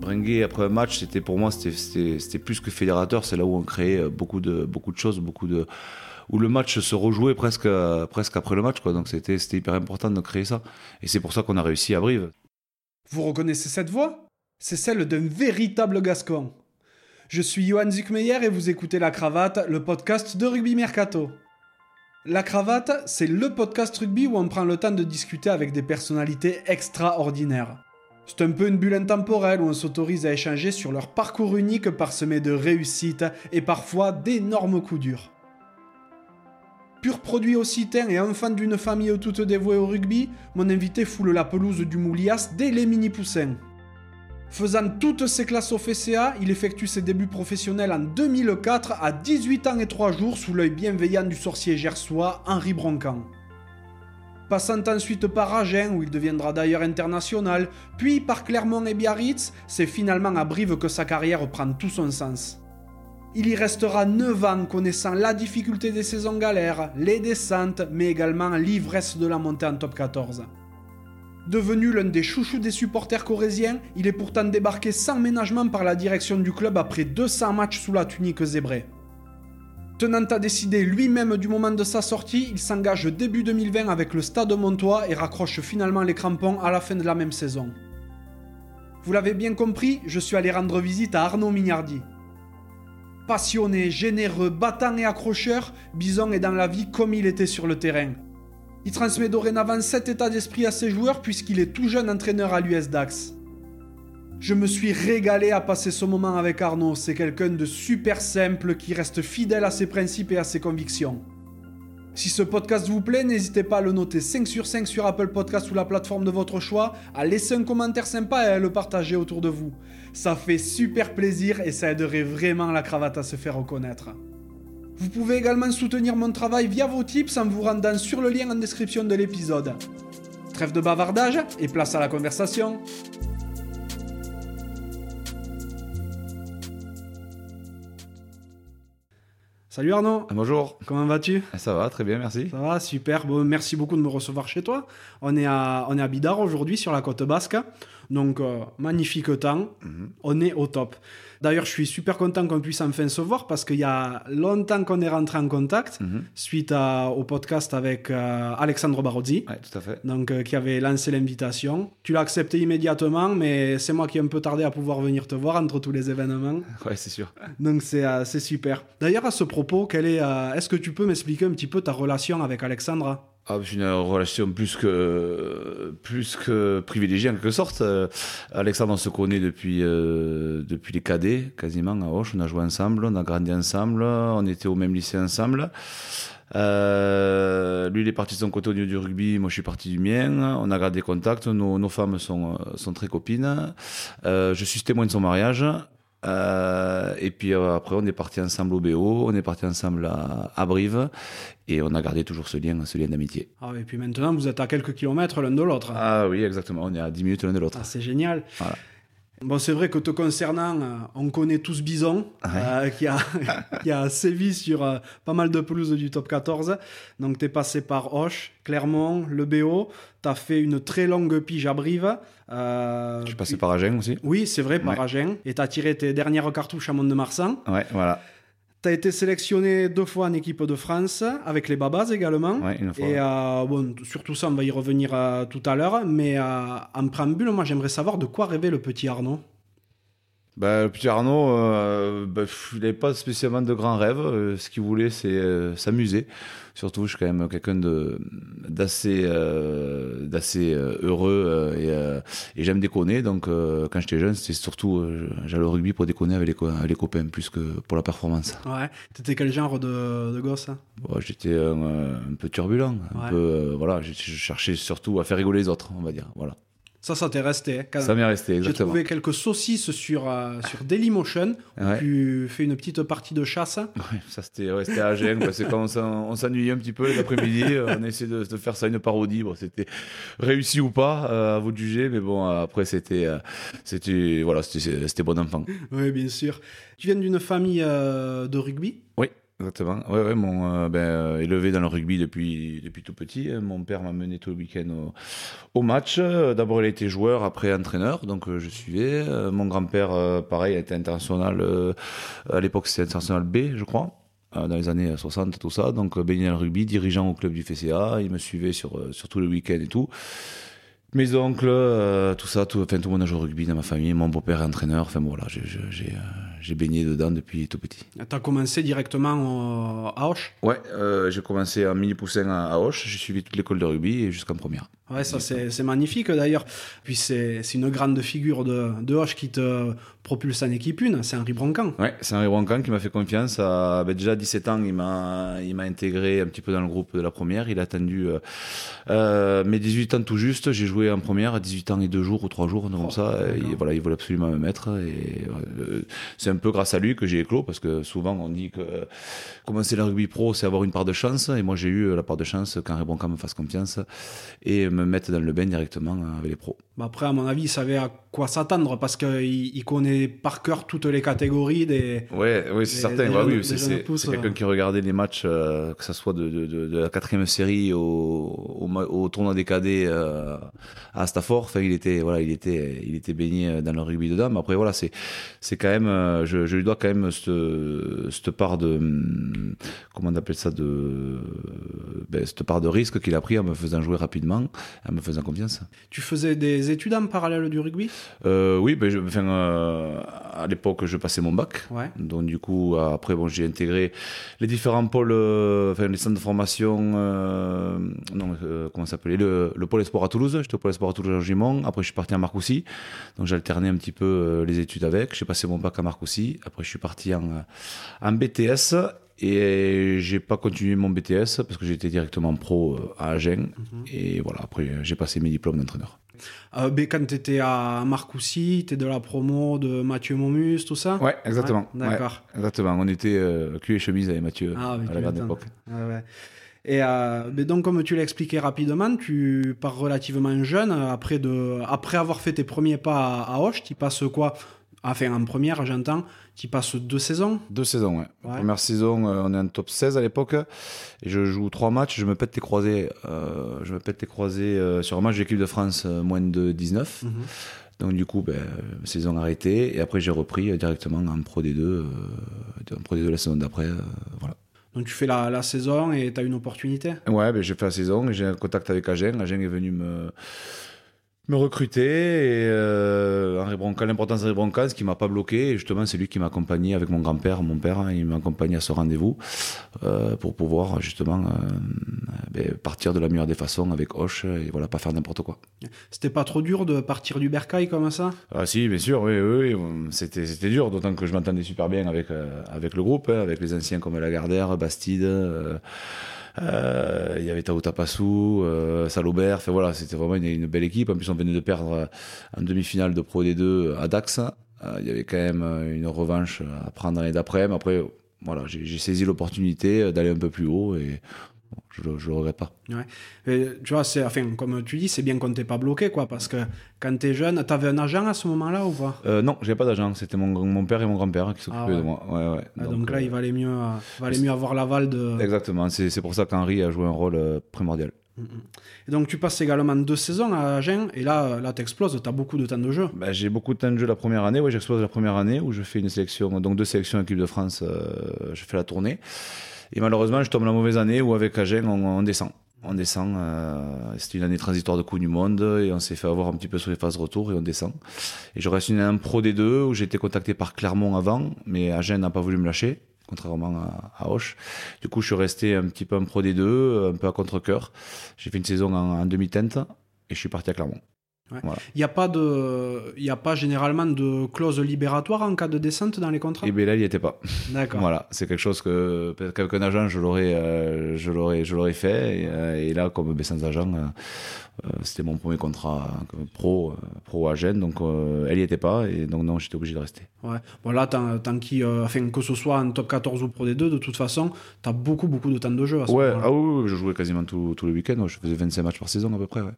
Bringuet, après un match, c'était pour moi, c'était plus que fédérateur. C'est là où on créait beaucoup de, beaucoup de choses, beaucoup de, où le match se rejouait presque, presque après le match. Quoi. Donc c'était hyper important de créer ça. Et c'est pour ça qu'on a réussi à Brive. Vous reconnaissez cette voix? C'est celle d'un véritable Gascon. Je suis Johan Zuckmeyer et vous écoutez La Cravate, le podcast de Rugby Mercato. La Cravate, c'est le podcast rugby où on prend le temps de discuter avec des personnalités extraordinaires. C'est un peu une bulle intemporelle où on s'autorise à échanger sur leur parcours unique parsemé de réussites et parfois d'énormes coups durs. Pur produit occitan et enfant d'une famille toute dévouée au rugby, mon invité foule la pelouse du Moulias dès les mini-poussins. Faisant toutes ses classes au FCA, il effectue ses débuts professionnels en 2004 à 18 ans et 3 jours sous l'œil bienveillant du sorcier gersois Henri Broncan. Passant ensuite par Agen, où il deviendra d'ailleurs international, puis par Clermont et Biarritz, c'est finalement à Brive que sa carrière prend tout son sens. Il y restera 9 ans connaissant la difficulté des saisons galères, les descentes, mais également l'ivresse de la montée en top 14. Devenu l'un des chouchous des supporters corésiens, il est pourtant débarqué sans ménagement par la direction du club après 200 matchs sous la tunique zébrée. Tenant à décider lui-même du moment de sa sortie, il s'engage début 2020 avec le Stade Montois et raccroche finalement les crampons à la fin de la même saison. Vous l'avez bien compris, je suis allé rendre visite à Arnaud Mignardi. Passionné, généreux, battant et accrocheur, Bison est dans la vie comme il était sur le terrain. Il transmet dorénavant cet état d'esprit à ses joueurs puisqu'il est tout jeune entraîneur à l'US Dax. Je me suis régalé à passer ce moment avec Arnaud, c'est quelqu'un de super simple qui reste fidèle à ses principes et à ses convictions. Si ce podcast vous plaît, n'hésitez pas à le noter 5 sur 5 sur Apple Podcast ou la plateforme de votre choix, à laisser un commentaire sympa et à le partager autour de vous. Ça fait super plaisir et ça aiderait vraiment la cravate à se faire reconnaître. Vous pouvez également soutenir mon travail via vos tips en vous rendant sur le lien en description de l'épisode. Trêve de bavardage et place à la conversation. Salut Arnaud. Bonjour. Comment vas-tu? Ça va, très bien, merci. Ça va, super. merci beaucoup de me recevoir chez toi. On est à, on est à Bidar aujourd'hui, sur la côte basque. Donc, euh, magnifique temps. Mhm. On est au top. D'ailleurs, je suis super content qu'on puisse enfin se voir parce qu'il y a longtemps qu'on est rentré en contact mhm. suite au podcast avec euh, Alexandre Barozzi. Oui, tout à fait. Donc, euh, qui avait lancé l'invitation. Tu l'as accepté immédiatement, mais c'est moi qui ai un peu tardé à pouvoir venir te voir entre tous les événements. Oui, c'est sûr. Donc, c'est c'est super. D'ailleurs, à ce propos, est, est-ce que tu peux m'expliquer un petit peu ta relation avec Alexandre? Ah, une relation plus que, plus que privilégiée en quelque sorte. Euh, Alexandre, on se connaît depuis, euh, depuis les cadets, quasiment à Hoche. On a joué ensemble, on a grandi ensemble, on était au même lycée ensemble. Euh, lui, il est parti de son côté au niveau du rugby, moi je suis parti du mien. On a gardé contact, nos, nos femmes sont, sont très copines. je suis témoin de son mariage. Euh, et puis euh, après, on est parti ensemble au BO, on est parti ensemble à, à, Brive, et on a gardé toujours ce lien, ce lien d'amitié. Ah, et puis maintenant, vous êtes à quelques kilomètres l'un de l'autre. Ah oui, exactement, on est à 10 minutes l'un de l'autre. Ah, c'est génial. Voilà. Bon, c'est vrai que te concernant, euh, on connaît tous Bison, euh, qui, a, qui a sévi sur euh, pas mal de pelouses du top 14. Donc, tu es passé par Hoche, Clermont, le BO. Tu as fait une très longue pige à Brive. Euh, Je suis passé par Agen aussi? Oui, c'est vrai, par Agen. Et tu as tiré tes dernières cartouches à Mont-de-Marsan. Ouais, voilà. Tu as été sélectionné deux fois en équipe de France, avec les Babas également. Ouais, une fois. Et euh, bon, sur tout ça, on va y revenir euh, tout à l'heure. Mais euh, en préambule, moi, j'aimerais savoir de quoi rêvait le petit Arnaud. Bah, petit Arnaud, euh, bah, il n'avait pas spécialement de grands rêves. Euh, ce qu'il voulait, c'est euh, s'amuser. Surtout, je suis quand même quelqu'un d'assez d'assez heureux et, j'aime déconner. Donc, quand j'étais jeune, c'était surtout j'allais au rugby pour déconner avec les, copains plus que pour la performance. Ouais. T'étais quel genre de, de gosse hein? J'étais un, peu turbulent. Un peu, voilà, je cherchais surtout à faire rigoler les autres, on va dire. Voilà. Ça, ça t'est resté. Hein, ça m'est resté, exactement. J'ai trouvé quelques saucisses sur, euh, sur Dailymotion. Ouais. Tu fais une petite partie de chasse. Ouais, ça, c'était ouais, à parce que quand on s'ennuyait un petit peu l'après-midi, euh, on essayait de, de, faire ça une parodie. Bon, c'était réussi ou pas, euh, à vous de juger, mais bon, après, c'était c'était voilà, c'était bon enfant. Oui, bien sûr. Tu viens d'une famille de rugby? Oui. Exactement. Ouais, ouais, mon, euh, ben, euh, élevé dans le rugby depuis, depuis tout petit. hein. Mon père m'a mené tout le week-end au, match. Euh, D'abord, il été joueur, après entraîneur, donc je suivais. Mon grand-père, pareil, été international. à l'époque, c'était international B, je crois. Dans les années 60, tout ça. Donc, baigné dans le rugby, dirigeant au club du FCA. Il me suivait sur, sur tous les week-ends et tout. Mes oncles, tout ça, enfin, tout le monde a joué au rugby dans ma famille. Mon beau-père est entraîneur. Enfin, voilà, j'ai- j'ai baigné dedans depuis tout petit. Tu as commencé directement euh, à Auch? Ouais, euh, j'ai commencé en mini poussin à, à Auch. J'ai suivi toute l'école de rugby et jusqu'en première. Ouais, ça c'est magnifique d'ailleurs. Puis c'est une grande figure de, de Auch qui te propulse en équipe une, c'est Henri Broncan. Ouais, c'est Henri Broncan qui m'a fait confiance. À, ben, déjà à 17 ans, il m'a, intégré un petit peu dans le groupe de la première. Il a attendu euh, mes 18 ans tout juste. J'ai joué en première à 18 ans et 2 jours ou 3 jours, comme Oh, ça. Et voilà, il voulait absolument me mettre. Et euh, c'est un peu grâce à lui que j'ai éclos parce que souvent on dit que commencer le rugby pro, c'est avoir une part de chance. Et moi, j'ai eu la part de chance qu'Henri Broncan me fasse confiance et me mette dans le bain directement avec les pros. Bah après, à mon avis, il savait à quoi s'attendre parce qu'il il connaît par cœur toutes les catégories des. Ouais, oui, c'est certain. des Bah oui, c'est, quelqu'un euh. qui regardait les matchs, euh, que ce soit de, de, de, de la quatrième série au, au, ma- au tournoi des cadets euh, à Stafford. Enfin, il était, voilà, il était, il était baigné dans le rugby dedans. Mais après, voilà, c'est, c'est quand même, je, je lui dois quand même cette, cette part de, hum, comment on appelle ça, de, ben, cette part de risque qu'il a pris en me faisant jouer rapidement, en me faisant confiance. Tu faisais des études en parallèle du rugby? Euh, oui, ben, je, enfin, euh, à l'époque, je passais mon bac. Ouais. Donc du coup, après, bon, j'ai intégré les différents pôles, euh, enfin les centres de formation, euh, non, euh, comment ça s'appelait, le, le pôle Esport à Toulouse. J'étais au pôle Esport à Toulouse à Gimont. Après, je suis parti à Marcoussis. Donc j'ai alterné un petit peu euh, les études avec. J'ai passé mon bac à Marcoussis. Après, je suis parti en, euh, en BTS. Et j'ai pas continué mon BTS parce que j'étais directement pro euh, à Agen. Et voilà, après, j'ai passé mes diplômes d'entraîneur. Euh, quand tu étais à Marcoussis, tu de la promo de Mathieu Momus, tout ça Ouais, exactement. Ouais, D'accord. Ouais, exactement. On était euh, cul et chemise avec Mathieu Ah, oui, à la grande époque. Ouais. Et euh, mais donc, comme tu l'as expliqué rapidement, tu pars relativement jeune. Après, de, après avoir fait tes premiers pas à, à Auch, tu passes quoi Enfin, en première, j'entends, tu passes deux saisons. Deux saisons, ouais. Ouais. Première saison, euh, on est en top 16 à l'époque. Et je joue trois matchs, je me pète les croisés. euh, je me pète les croisés euh, sur un match d'équipe de France moins de 19. Mhm. Donc du coup, ben, saison arrêtée. Et après, j'ai repris directement en Pro D2. Euh, en Pro D2 la saison d'après. voilà. Donc, tu fais la, la saison et tu as une opportunité? Ouais, ben, j'ai fait la saison et j'ai un contact avec Agen. Agen est venu me, me recruter. Et euh, Henri Broncan, l'importance d'Henri Broncan, ce qui m'a pas bloqué. Et justement, c'est lui qui m'a accompagné avec mon grand-père, mon père. hein, il m'a accompagné à ce rendez-vous euh, pour pouvoir justement euh, ben, partir de la meilleure des façons avec Hoche et voilà, pas faire n'importe quoi. C'était pas trop dur de partir du bercail comme ça? Ah si, bien sûr, oui, oui, oui. C'était, c'était dur, d'autant que je m'entendais super bien avec, euh, avec le groupe, hein, avec les anciens comme Lagardère, Bastide, euh, euh, il y avait Tao Tapassou, euh, Salobert, voilà, c'était vraiment une, belle équipe. En plus, on venait de perdre euh, en demi-finale de Pro D2 à Dax. Euh, il y avait quand même euh, une revanche à prendre l'année d'après, mais après, voilà, j'ai, saisi l'opportunité euh, d'aller un peu plus haut et je, je le regrette pas. Et, Tu vois, c'est, enfin, comme tu dis, c'est bien qu'on t'ait pas bloqué, quoi, parce que quand t'es jeune, t'avais un agent à ce moment-là ou pas? Euh, non, j'avais pas d'agent, c'était mon, mon père et mon grand-père qui s'occupaient Ah ouais. de moi. Ouais, ouais. Ah, donc, là, euh, il valait mieux, euh, valait mieux avoir l'aval de. Exactement, c'est pour ça qu'Henri a joué un rôle euh, primordial. Et donc tu passes également deux saisons à Agen et là, là t'exploses, t'as beaucoup de temps de jeu. Bah, j'ai beaucoup de temps de jeu la première année, ouais, j'explose la première année où je fais une sélection, donc deux sélections en équipe de France, je fais la tournée. Et malheureusement, je tombe la mauvaise année où avec Agen, on, on descend. On descend, euh, c'était une année transitoire de Coupe du Monde et on s'est fait avoir un petit peu sur les phases retour et on descend. Et je reste une année en Pro D2 où j'ai été contacté par Clermont avant, mais Agen n'a pas voulu me lâcher, contrairement à, Auch. Du coup, je suis resté un petit peu en Pro D2, un peu à contre-coeur. J'ai fait une saison en, en demi-teinte et je suis parti à Clermont. Il n'y a, pas de... y a pas généralement de clause libératoire en cas de descente dans les contrats? Et bien là, il n'y était pas. D'accord. Voilà, c'est quelque chose que peut-être qu'avec un agent, je l'aurais, euh, je l'aurais, je l'aurais fait. Et, euh, et là, comme ben, sans agent, euh, c'était mon premier contrat euh, pro, euh, pro à Gênes, donc elle n'y était pas, et donc non, j'étais obligé de rester. Ouais. Bon là, tant, tant qu'il, enfin, que ce soit en top 14 ou pro D2, de toute façon, t'as beaucoup beaucoup de temps de jeu à ce Ouais, ah oui, oui, je jouais quasiment tous les week-ends. ouais, Je faisais 25 matchs par saison à peu près. Ouais.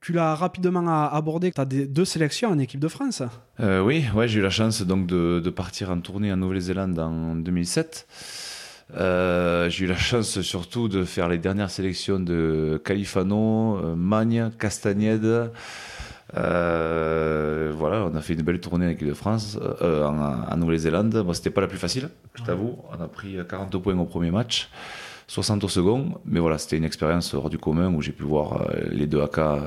Tu l'as rapidement abordé, tu as deux sélections en équipe de France. Euh, oui, ouais, j'ai eu la chance donc de, partir en tournée en Nouvelle-Zélande en 2007. Euh, j'ai eu la chance surtout de faire les dernières sélections de Califano, euh, Magne, Castagnède. Voilà, on a fait une belle tournée en équipe de France, en, Nouvelle-Zélande. Bon, c'était pas la plus facile, je t'avoue. On a pris 40 points au premier match, 60 au second. Mais voilà, c'était une expérience hors du commun où j'ai pu voir euh, les deux AK, euh,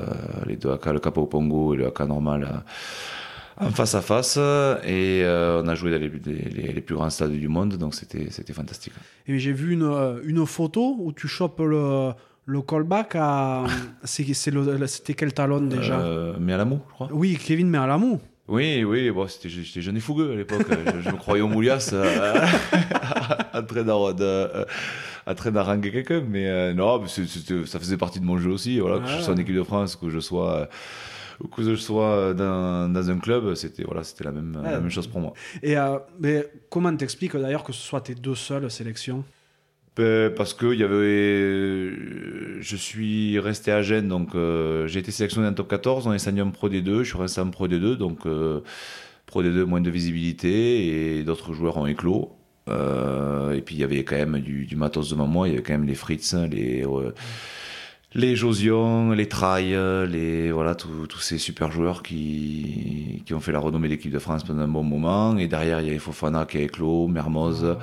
les deux AK, le Capo Pongo et le AK normal. euh, en face à face et euh, on a joué dans les, les- les plus grands stades du monde donc c'était c'était fantastique. Et j'ai vu une, une photo où tu chopes le, le callback à. c'était quel talon déjà? Euh, mais à l'amour, je crois. Oui, Kevin mais à l'amour. Oui, oui, bon, j'étais jeune et fougueux à l'époque. je, je me croyais au Moulias euh, en train de, en train d'haranguer quelqu'un. Mais euh, non, c'est- c'était- ça faisait partie de mon jeu aussi. Voilà, Que je sois en équipe de France, que je sois, euh, que je sois dans, dans un club, c'était, voilà, c'était la, même, la Ouais. même chose pour moi. Et euh, mais comment t'expliques d'ailleurs que ce soit tes deux seules sélections? Ben, Parce que y avait, je suis resté à Gênes, donc euh, j'ai été sélectionné en top 14, on est descendu en Pro D2, je suis resté en Pro D2, donc euh, Pro D2 moins de visibilité et d'autres joueurs ont éclos. Euh, et puis il y avait quand même du, du matos devant moi, il y avait quand même les Fritz, les euh, les Josion, les Trailles, les voilà tous ces super joueurs qui qui ont fait la renommée de l'équipe de France pendant un bon moment. Et derrière il y avait Fofana qui a éclos, Mermoz.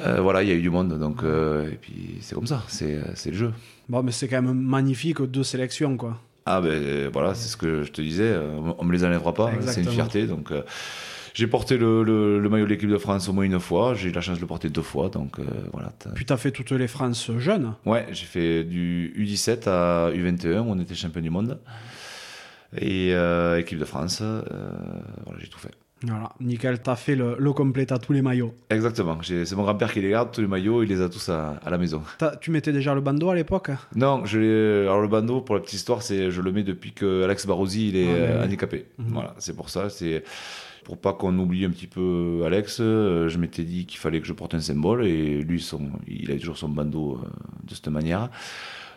Euh, voilà, il y a eu du monde, donc euh, et puis c'est comme ça, c'est le jeu. Bon, mais c'est quand même magnifique, deux sélections, quoi. Ah ben voilà, c'est ce que je te disais, on me les enlèvera pas, c'est une fierté. Donc j'ai porté le, le, le maillot de l'équipe de France au moins une fois, j'ai eu la chance de le porter deux fois, donc euh, voilà. t'as- Puis t'as fait toutes les France jeunes. Ouais, j'ai fait du U17 à U21, où on était champion du monde. Et euh, équipe de France, euh, voilà, j'ai tout fait. Voilà, nickel, t'as fait le, le complet à tous les maillots. Exactement, c'est mon grand-père qui les garde, tous les maillots, il les a tous à, à la maison. T'as- tu mettais déjà le bandeau à l'époque? Non, je l'ai- alors le bandeau, pour la petite histoire, c'est je le mets depuis que Alex Barrosi il est Ah, euh, handicapé. Mhm. Voilà, c'est pour ça, c'est pour pas qu'on oublie un petit peu Alex. euh, Je m'étais dit qu'il fallait que je porte un symbole et lui, son, il a toujours son bandeau euh, de cette manière.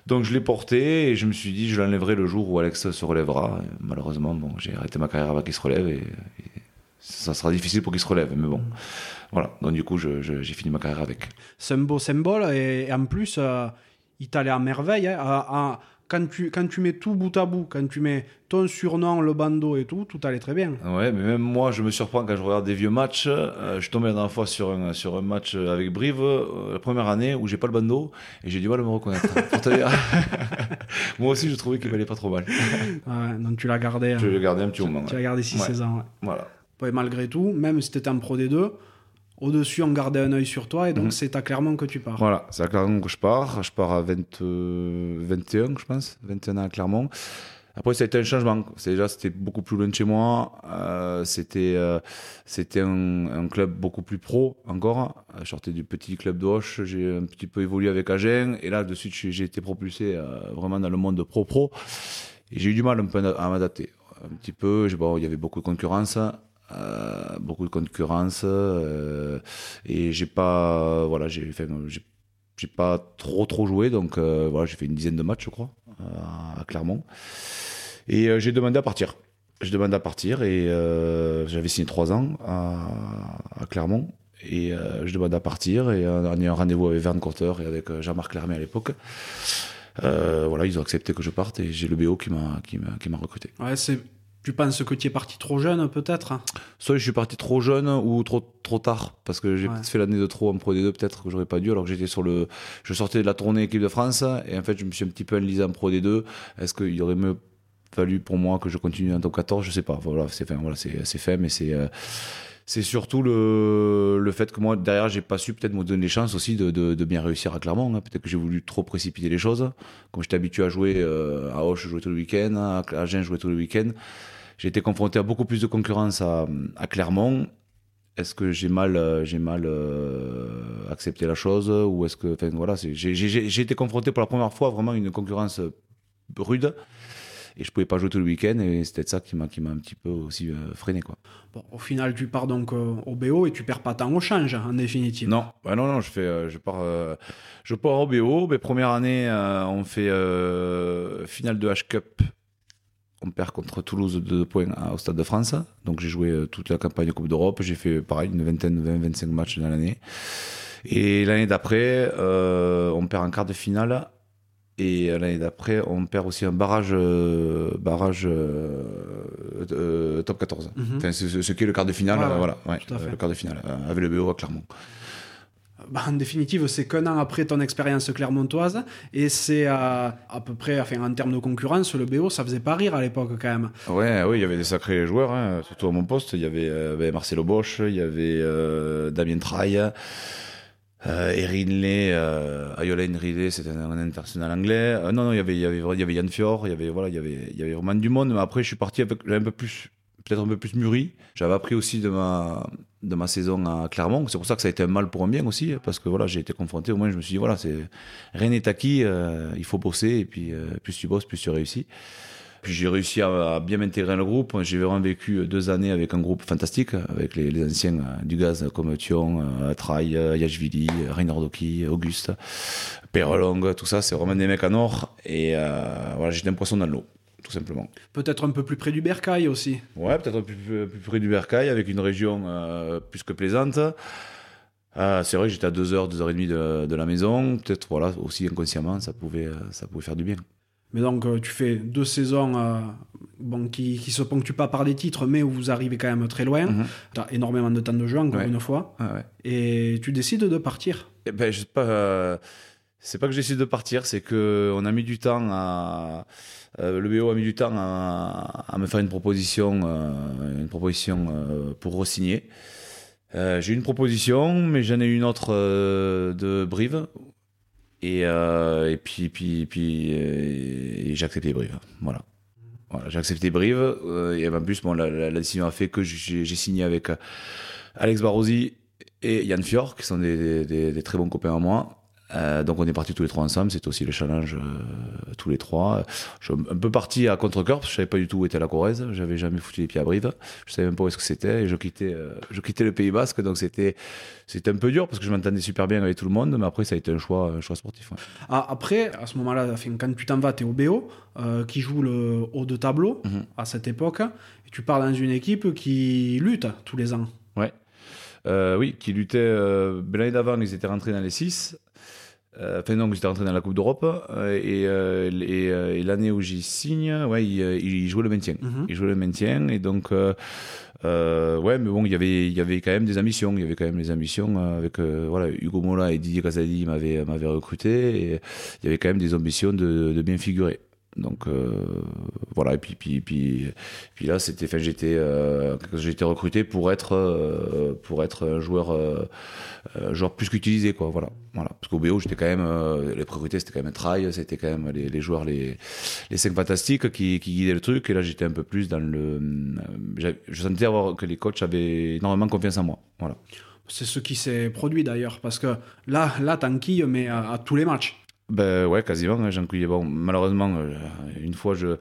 Donc je l'ai porté et je me suis dit je l'enlèverai le jour où Alex se relèvera. Et malheureusement, bon, j'ai arrêté ma carrière avant qu'il se relève et, et ça sera difficile pour qu'il se relève. Mais bon, Mhm. voilà. Donc du coup, j'ai fini ma carrière avec. C'est un beau symbole et, et en plus, euh, il t'allait à merveille. hein, à- à- quand, tu, quand tu mets tout bout à bout, quand tu mets ton surnom, le bandeau et tout, tout allait très bien. Ouais, mais même moi, je me surprends quand je regarde des vieux matchs. Euh, je suis tombé la dernière fois sur un, sur un match avec Brive, euh, la première année, où j'ai pas le bandeau, et j'ai du mal à me reconnaître. Moi aussi, je trouvais qu'il valait pas trop mal. Ouais, donc tu l'as gardé. Je hein. l'ai gardé un petit moment. Tu ouais. l'as gardé 6-16 ans. Voilà. Ouais, malgré tout, même si t'étais en Pro D2, au-dessus, on gardait un œil sur toi et donc Mhm. c'est à Clermont que tu pars. Voilà, c'est à Clermont que je pars. Je pars à 20, euh, 21, je pense. 21 ans à Clermont. Après, ça a été un changement. Déjà, c'était beaucoup plus loin de chez moi. Euh, c'était, euh, c'était un, un club beaucoup plus pro encore. Euh, Je sortais du petit club d'Auch. J'ai un petit peu évolué avec Agen. Et là, de suite, j'ai été propulsé euh, vraiment dans le monde pro-pro. Et j'ai eu du mal un peu à m'adapter. Un petit peu. Bon, il y avait beaucoup de concurrence. Euh, beaucoup de concurrence. euh, et j'ai pas. Voilà, j'ai fait. j'ai- pas trop trop joué, donc euh, voilà, j'ai fait une dizaine de matchs, je crois, à Clermont. Et j'ai demandé à partir. J'ai demandé à partir et j'avais signé trois ans à, Clermont. Et euh, je demandais à partir et on a eu un rendez-vous avec Verne Cotter et avec Jean-Marc Lermé à l'époque. Voilà, ils ont accepté que je parte et j'ai le BO qui m'a qui m'a recruté. Ouais, c'est... Tu penses que tu es parti trop jeune, peut-être? Soit je suis parti trop jeune ou trop trop tard parce que j'ai Ouais. peut-être fait l'année de trop en Pro D2 peut-être que j'aurais pas dû alors que j'étais sur le je sortais de la tournée équipe de France et en fait je me suis un petit peu enlisé en Pro D2 est-ce qu'il aurait mieux fallu pour moi que je continue en top 14 je sais pas. Voilà c'est enfin, voilà c'est c'est fait mais c'est euh, c'est surtout le, le fait que moi derrière j'ai pas su peut-être me donner les chances aussi de, de, bien réussir à Clermont hein. peut-être que j'ai voulu trop précipiter les choses comme j'étais habitué à jouer euh, à Auch je jouais tous les week-ends à Agen je jouais tous les week-ends j'ai été confronté à beaucoup plus de concurrence à, Clermont. Est-ce que j'ai mal, euh, j'ai mal euh, accepté la chose ou est-ce que, enfin voilà, j'ai été confronté pour la première fois vraiment à une concurrence euh, rude et je pouvais pas jouer tout le week-end et peut-être ça qui m'a qui m'a un petit peu aussi euh, freiné quoi. Bon, au final, tu pars donc euh, au BO et tu perds pas tant au change, en définitive. Non, bah non, non, je fais, euh, je pars, je pars au BO. Mais première année, on fait finale de H Cup. On perd contre Toulouse de 2 points au Stade de France. Donc j'ai joué toute la campagne de Coupe d'Europe. J'ai fait pareil une vingtaine, 20, 25 matchs dans l'année. Et l'année d'après, euh, on perd en quart de finale. Et l'année d'après, on perd aussi un barrage, euh, barrage euh, euh, top 14. Mhm. Enfin, ce, ce qui est le quart de finale, Ouais, voilà, ouais, le quart de finale, avec le BO à Clermont. Bah, en définitive, c'est qu'un an après ton expérience clermontoise, et c'est à, à peu près, enfin, en termes de concurrence, le BO, ça faisait pas rire à l'époque quand même. Ouais, oui, il y avait des sacrés joueurs, hein, surtout à mon poste. Il y avait, euh, Marcelo Bosch, il y avait Damien Traille, euh, Erin Lay, euh, c'était un, international anglais. Euh, non, non, il y avait, il y avait, y avait Yann Fior, il y avait, voilà, il y avait, y avait vraiment du monde. Mais après, je suis parti avec, j'avais un peu plus, peut-être un peu plus mûri. J'avais appris aussi de ma, de ma saison à Clermont. C'est pour ça que ça a été un mal pour un bien aussi, parce que voilà, j'ai été confronté. Au moins, je me suis dit, voilà, rien n'est acquis, euh, il faut bosser, et puis euh, plus tu bosses, plus tu réussis. Puis j'ai réussi à, à bien m'intégrer dans le groupe. J'ai vraiment vécu deux années avec un groupe fantastique, avec les, les anciens euh, du gaz comme Thion, euh, Traille, euh, Yashvili, euh, Reinhard Doki, Auguste, Perlong, tout ça. C'est vraiment des mecs en or. Et euh, voilà, j'ai un poisson dans l'eau, tout simplement. Peut-être un peu plus près du Bercail aussi. Ouais, peut-être plus, plus, plus près du Bercail, avec une région euh, plus que plaisante. Euh, c'est vrai que j'étais à 2 heures, 2 heures et demie de, de la maison. Peut-être, voilà, aussi inconsciemment, ça pouvait, ça pouvait faire du bien. Mais donc, euh, tu fais deux saisons euh, bon, qui, qui se ponctuent pas par des titres, mais où vous arrivez quand même très loin. Mhm. Tu as énormément de temps de jeu, encore Ouais. une fois. Ah ouais. Et tu décides de partir. Eh ben, je sais pas. euh, c'est pas que j'essaie de partir, c'est que on a mis du temps à. euh, le BO a mis du temps à, à me faire une proposition, une proposition pour re-signer. J'ai eu une proposition, mais j'en ai eu une autre de Brive. Et, euh, et puis, puis, puis euh, j'ai accepté Brive. Voilà. Voilà, j'ai accepté Brive. euh, et en plus, bon, la, décision a fait que j'ai signé avec Alex Barrosi et Yann Fior, qui sont des très bons copains à moi. Euh, donc on est partis tous les trois ensemble, c'est aussi le challenge euh, tous les trois. Je suis un peu parti à contre-cœur, parce que je savais pas du tout où était la Corrèze, j'avais jamais foutu les pieds à Brive, je savais même pas où est-ce que c'était, et je quittais, euh, je quittais le Pays Basque, donc c'était c'était un peu dur, parce que je m'entendais super bien avec tout le monde, mais après ça a été un choix, un choix sportif. ouais. Ah, après, à ce moment-là, quand tu t'en vas, tu es au BO, qui joue le haut de tableau Mhm. à cette époque. Et tu pars dans une équipe qui lutte tous les ans. Euh, oui, qui luttaient. Euh, L'année d'avant, ils étaient rentrés dans les 6. Euh, enfin, non, ils étaient rentrés dans la Coupe d'Europe. Euh, et euh, et, euh, et l'année où j'y signe, ouais, ils jouaient le maintien. Mhm. Ils jouaient le maintien. Et donc, euh, ouais, mais bon, il y avait, il y avait quand même des ambitions. Il y avait quand même des ambitions avec voilà, Hugo Mola et Didier Casadi m'avaient m'avaient recruté. Et il y avait quand même des ambitions de, de bien figurer. Donc euh, voilà. Et puis puis puis là c'était enfin j'étais euh, recruté pour être euh, pour être un joueur joueur plus qu'utilisé quoi. Voilà. Voilà. Parce qu'au BO j'étais quand même les priorités c'était quand même Trail c'était quand même les, les joueurs les les cinq fantastiques qui, qui guidaient le truc. Et là j'étais un peu plus dans le je sentais avoir que les coachs avaient énormément confiance en moi. Voilà. C'est ce qui s'est produit d'ailleurs, parce que là, là mais à tous les matchs. Ben ouais, quasiment. hein, J'en cueillais. Bon, malheureusement, euh, une fois, je,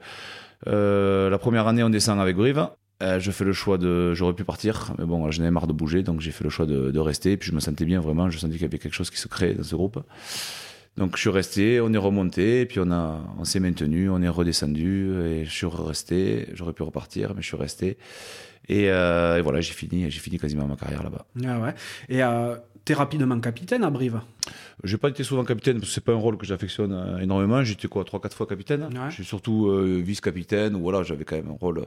euh, la première année, on descend avec Brive. Euh, je fais le choix de. J'aurais pu partir, mais bon, j'en avais marre de bouger, donc j'ai fait le choix de, rester. Et puis je me sentais bien, vraiment. Je sentais qu'il y avait quelque chose qui se créait dans ce groupe. Donc je suis resté, on est remonté, puis on, on s'est maintenu, on est redescendu, et je suis resté. J'aurais pu repartir, mais je suis resté. Et, et voilà, j'ai fini, j'ai fini quasiment ma carrière là-bas. Ah ouais. Et t'es rapidement capitaine à Brive. J'ai pas été souvent capitaine parce que c'est pas un rôle que j'affectionne euh, énormément. J'étais quoi, 3-4 fois capitaine. Ouais. Je suis surtout euh, vice-capitaine. ou Voilà, j'avais quand même un rôle,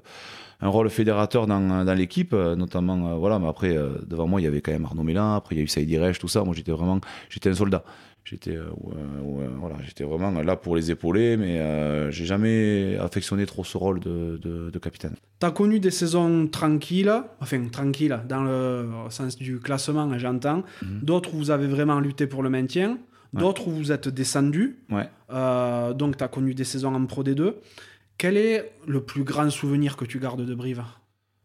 un rôle fédérateur dans, dans l'équipe, euh, notamment. euh, voilà, mais après euh, devant moi il y avait quand même Arnaud Mélan. Après il y a eu Saïd Reich, tout ça. Moi j'étais vraiment, j'étais un soldat. J'étais, euh, ouais, ouais, voilà, j'étais vraiment là pour les épauler, mais euh, j'ai jamais affectionné trop ce rôle de, de, de capitaine. T'as connu des saisons tranquilles, enfin tranquilles dans le sens du classement, j'entends. Mhm. D'autres où vous avez vraiment lutté pour le maintien. Ouais. D'autres où vous êtes descendu. Ouais. Euh, donc t'as connu des saisons en Pro D2. Quel est le plus grand souvenir que tu gardes de Brive?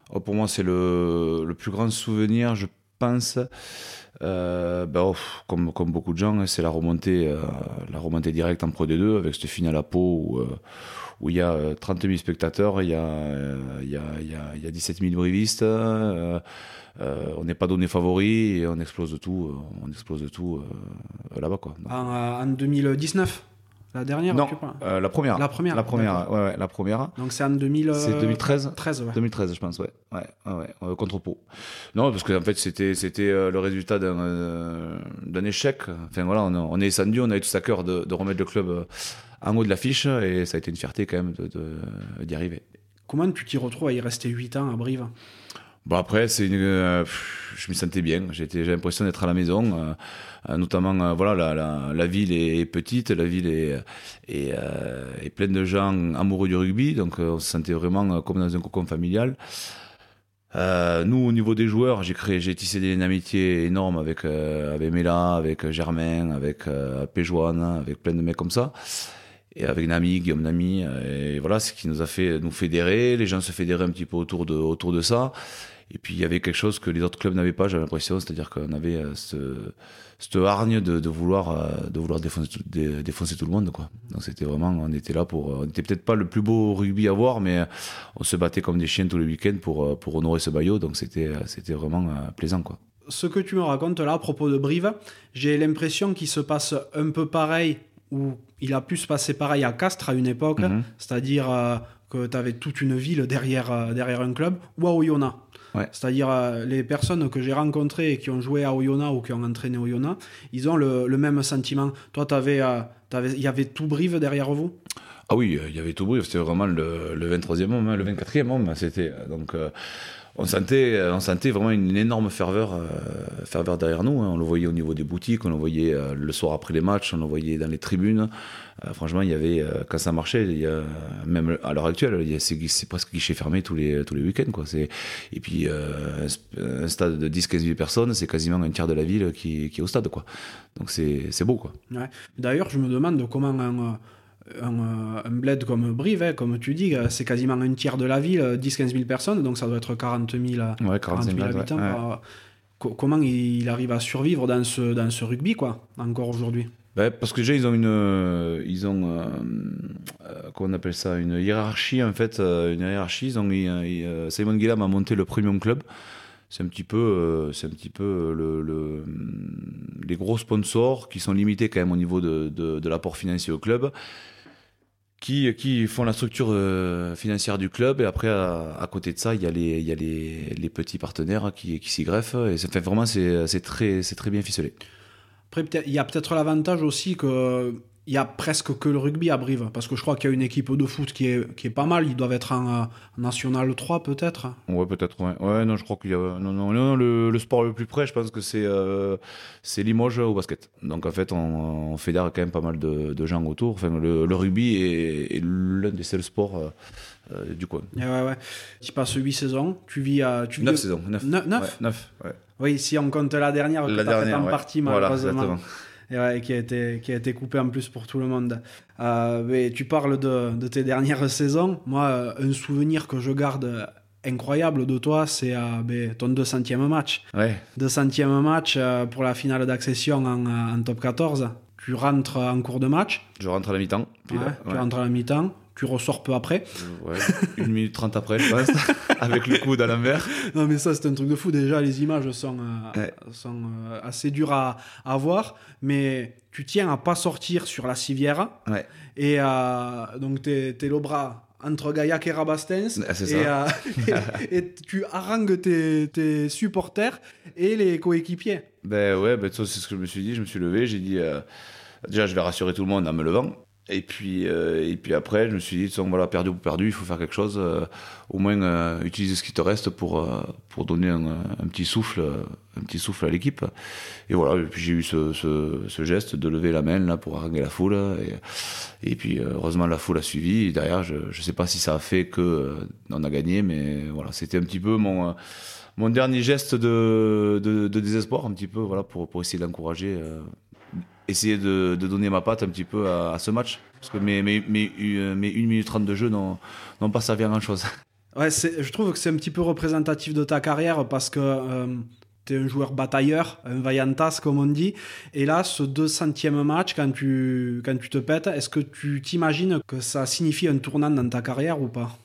Oh, pour moi, c'est le, le plus grand souvenir, je pense. Euh, ben, oh, comme, comme beaucoup de gens, hein, c'est la remontée, euh, la remontée directe en Pro D2 avec cette finale à Pau où, euh, il y a euh, 30 000 spectateurs, il y a, euh, y a, y a, y a 17 000 brivistes. euh, euh, on n'est pas donné favori et on explose de tout, euh, on explose euh, là-bas quoi. Donc, en, euh, en 2019 La dernière Non, euh, la première. La première, La première, ouais, ouais, la première. Donc c'est en 2000, C'est 2013 13, ouais. 2013, je pense, ouais. Ouais, ouais, ouais, euh, contre Pau. Non, parce qu'en fait, c'était, c'était euh, le résultat d'un, euh, d'un échec. Enfin, voilà, on, est descendu, on a eu tout à cœur de, de remettre le club euh, en haut de l'affiche et ça a été une fierté quand même de, de- d'y arriver. Comment tu t'y retrouves à y rester 8 ans à Brive? Bon, après, c'est une, euh, pff, je me sentais bien. J'étais, j'ai l'impression d'être à la maison. euh, euh, notamment, euh, voilà, la, la, ville est petite, la ville est, est, pleine de gens amoureux du rugby. Donc, on se sentait vraiment comme dans un cocon familial. Nous, au niveau des joueurs, j'ai créé, j'ai tissé des amitiés énormes avec euh, avec Mela, avec Germain, avec euh, Péjoine, avec plein de mecs comme ça, et avec Nami, Guillaume Nami. Et voilà, ce qui nous a fait nous fédérer. Les gens se fédéraient un petit peu autour de autour de ça. Et puis il y avait quelque chose que les autres clubs n'avaient pas, j'avais l'impression, c'est-à-dire qu'on avait euh, ce, cette hargne de, de vouloir euh, de vouloir défoncer tout, dé- défoncer tout le monde quoi. Donc c'était vraiment, on était là pour, on était peut-être pas le plus beau rugby à voir, mais on se battait comme des chiens tous les week-ends pour euh, pour honorer ce maillot, donc c'était euh, c'était vraiment euh, plaisant quoi. Ce que tu me racontes là à propos de Brive, j'ai l'impression qu'il se passe un peu pareil, ou il a pu se passer pareil à Castres à une époque, Mhm. c'est-à-dire euh, que tu avais toute une ville derrière, euh, derrière un club, ou à Oyonnax. Ouais. C'est-à-dire euh, les personnes que j'ai rencontrées et qui ont joué à Oyonnax ou qui ont entraîné Oyonnax, ils ont le, le même sentiment. Toi, euh, il y avait tout Brive derrière vous? Ah oui, euh, il y avait tout bruit, c'était vraiment le, le 23e homme, hein, le 24e homme, c'était donc on sentait euh, on sentait vraiment une énorme ferveur euh, ferveur derrière nous, hein. on le voyait au niveau des boutiques, on le voyait euh, le soir après les matchs, on le voyait dans les tribunes. Franchement, il y avait quand ça marchait, même à l'heure actuelle, c'est presque guichet fermé tous les tous les week-ends et puis un stade de 10 15 000 personnes, c'est quasiment un tiers de la ville qui, est au stade. Donc c'est beau. D'ailleurs, je me demande comment un, euh, un bled comme Brive, hein, comme tu dis, euh, c'est quasiment un tiers de la ville, euh, 10-15 000 personnes, donc ça doit être 40 000, euh, Ouais, 40 45 000 000, ouais. habitants. Ouais. par- co- comment il arrive à survivre dans ce, dans ce rugby, quoi, encore aujourd'hui? Ben, parce que déjà ils ont une euh, ils ont euh, euh, comment on appelle ça une hiérarchie en fait euh, une hiérarchie ils ont ils, euh, Simon Gillam a monté le premium club c'est un petit peu euh, c'est un petit peu euh, le, le les gros sponsors qui sont limités quand même au niveau de, de, de l'apport financier au club qui, qui font la structure euh, financière du club. Et après à, côté de ça il y a les il y a les, les petits partenaires qui, qui s'y greffent. Et ça fait vraiment c'est très très bien ficelé. Après, il y a peut-être l'avantage aussi que il y a presque que le rugby à Brive, parce que je crois qu'il y a une équipe de foot qui est, qui est pas mal, ils doivent être en, euh, National 3 peut-être. Ouais, peut-être, ouais. Ouais, non, je crois qu'il y a. Non, non, non, le, le sport le plus près, je pense que c'est euh, c'est Limoges au basket. Donc, en fait, on, on fédère quand même pas mal de, de gens autour. Enfin, le, le rugby est, est l'un des seuls sports euh, euh, du coin. Et ouais, ouais. Tu passes 8 saisons, tu vis à. Tu vis 9 saisons. 9. Neuf- neuf ouais, neuf, ouais. Oui, si on compte la dernière, que La dernière, en ouais. partie Voilà, malheureusement. exactement. Et ouais, qui, a été, qui a été coupé en plus pour tout le monde. Euh, mais tu parles de, de tes dernières saisons. Moi, euh, un souvenir que je garde incroyable de toi, c'est euh, ben, ton 200e match. Ouais, 200e match euh, pour la finale d'accession en, en top 14. Tu rentres en cours de match, je rentre à la mi-temps. Ouais, tu rentres à la mi-temps, tu ressors peu après. Ouais, une minute trente après, je pense, avec le coude à l'envers. Non, mais ça, c'est un truc de fou. Déjà, les images sont, euh, Ouais. sont euh, assez dures à, à voir, mais tu tiens à pas sortir sur la civière. Ouais. Et euh, donc, t'es es le bras entre Gaillac et Rabastens. C'est et, ça. euh, et, et tu harangues tes, tes supporters et les coéquipiers. Ben ouais, ben ça c'est ce que je me suis dit. Je me suis levé, j'ai dit euh, déjà je vais rassurer tout le monde en me levant. Et puis euh, et puis après je me suis dit voilà perdu ou perdu, il faut faire quelque chose. euh, au moins euh, utiliser ce qui te reste pour euh, pour donner un, petit souffle un petit souffle à l'équipe. Et voilà. Puis j'ai eu ce, ce, geste de lever la main là pour haranguer la foule. Et, et puis heureusement la foule a suivi. Et derrière je je sais pas si ça a fait que on a gagné, mais voilà c'était un petit peu mon mon dernier geste de, de, désespoir, un petit peu, voilà, pour, pour essayer d'encourager, essayer de, donner ma patte un petit peu à, ce match. Parce que mes, mes, mes, euh, mes 1 minute 30 de jeu n'ont pas servi à grand chose. Ouais, je trouve que c'est un petit peu représentatif de ta carrière parce que euh, tu es un joueur batailleur, un vaillantas comme on dit. Et là, ce 200e match, quand tu, quand tu te pètes, est-ce que tu t'imagines que ça signifie un tournant dans ta carrière ou pas?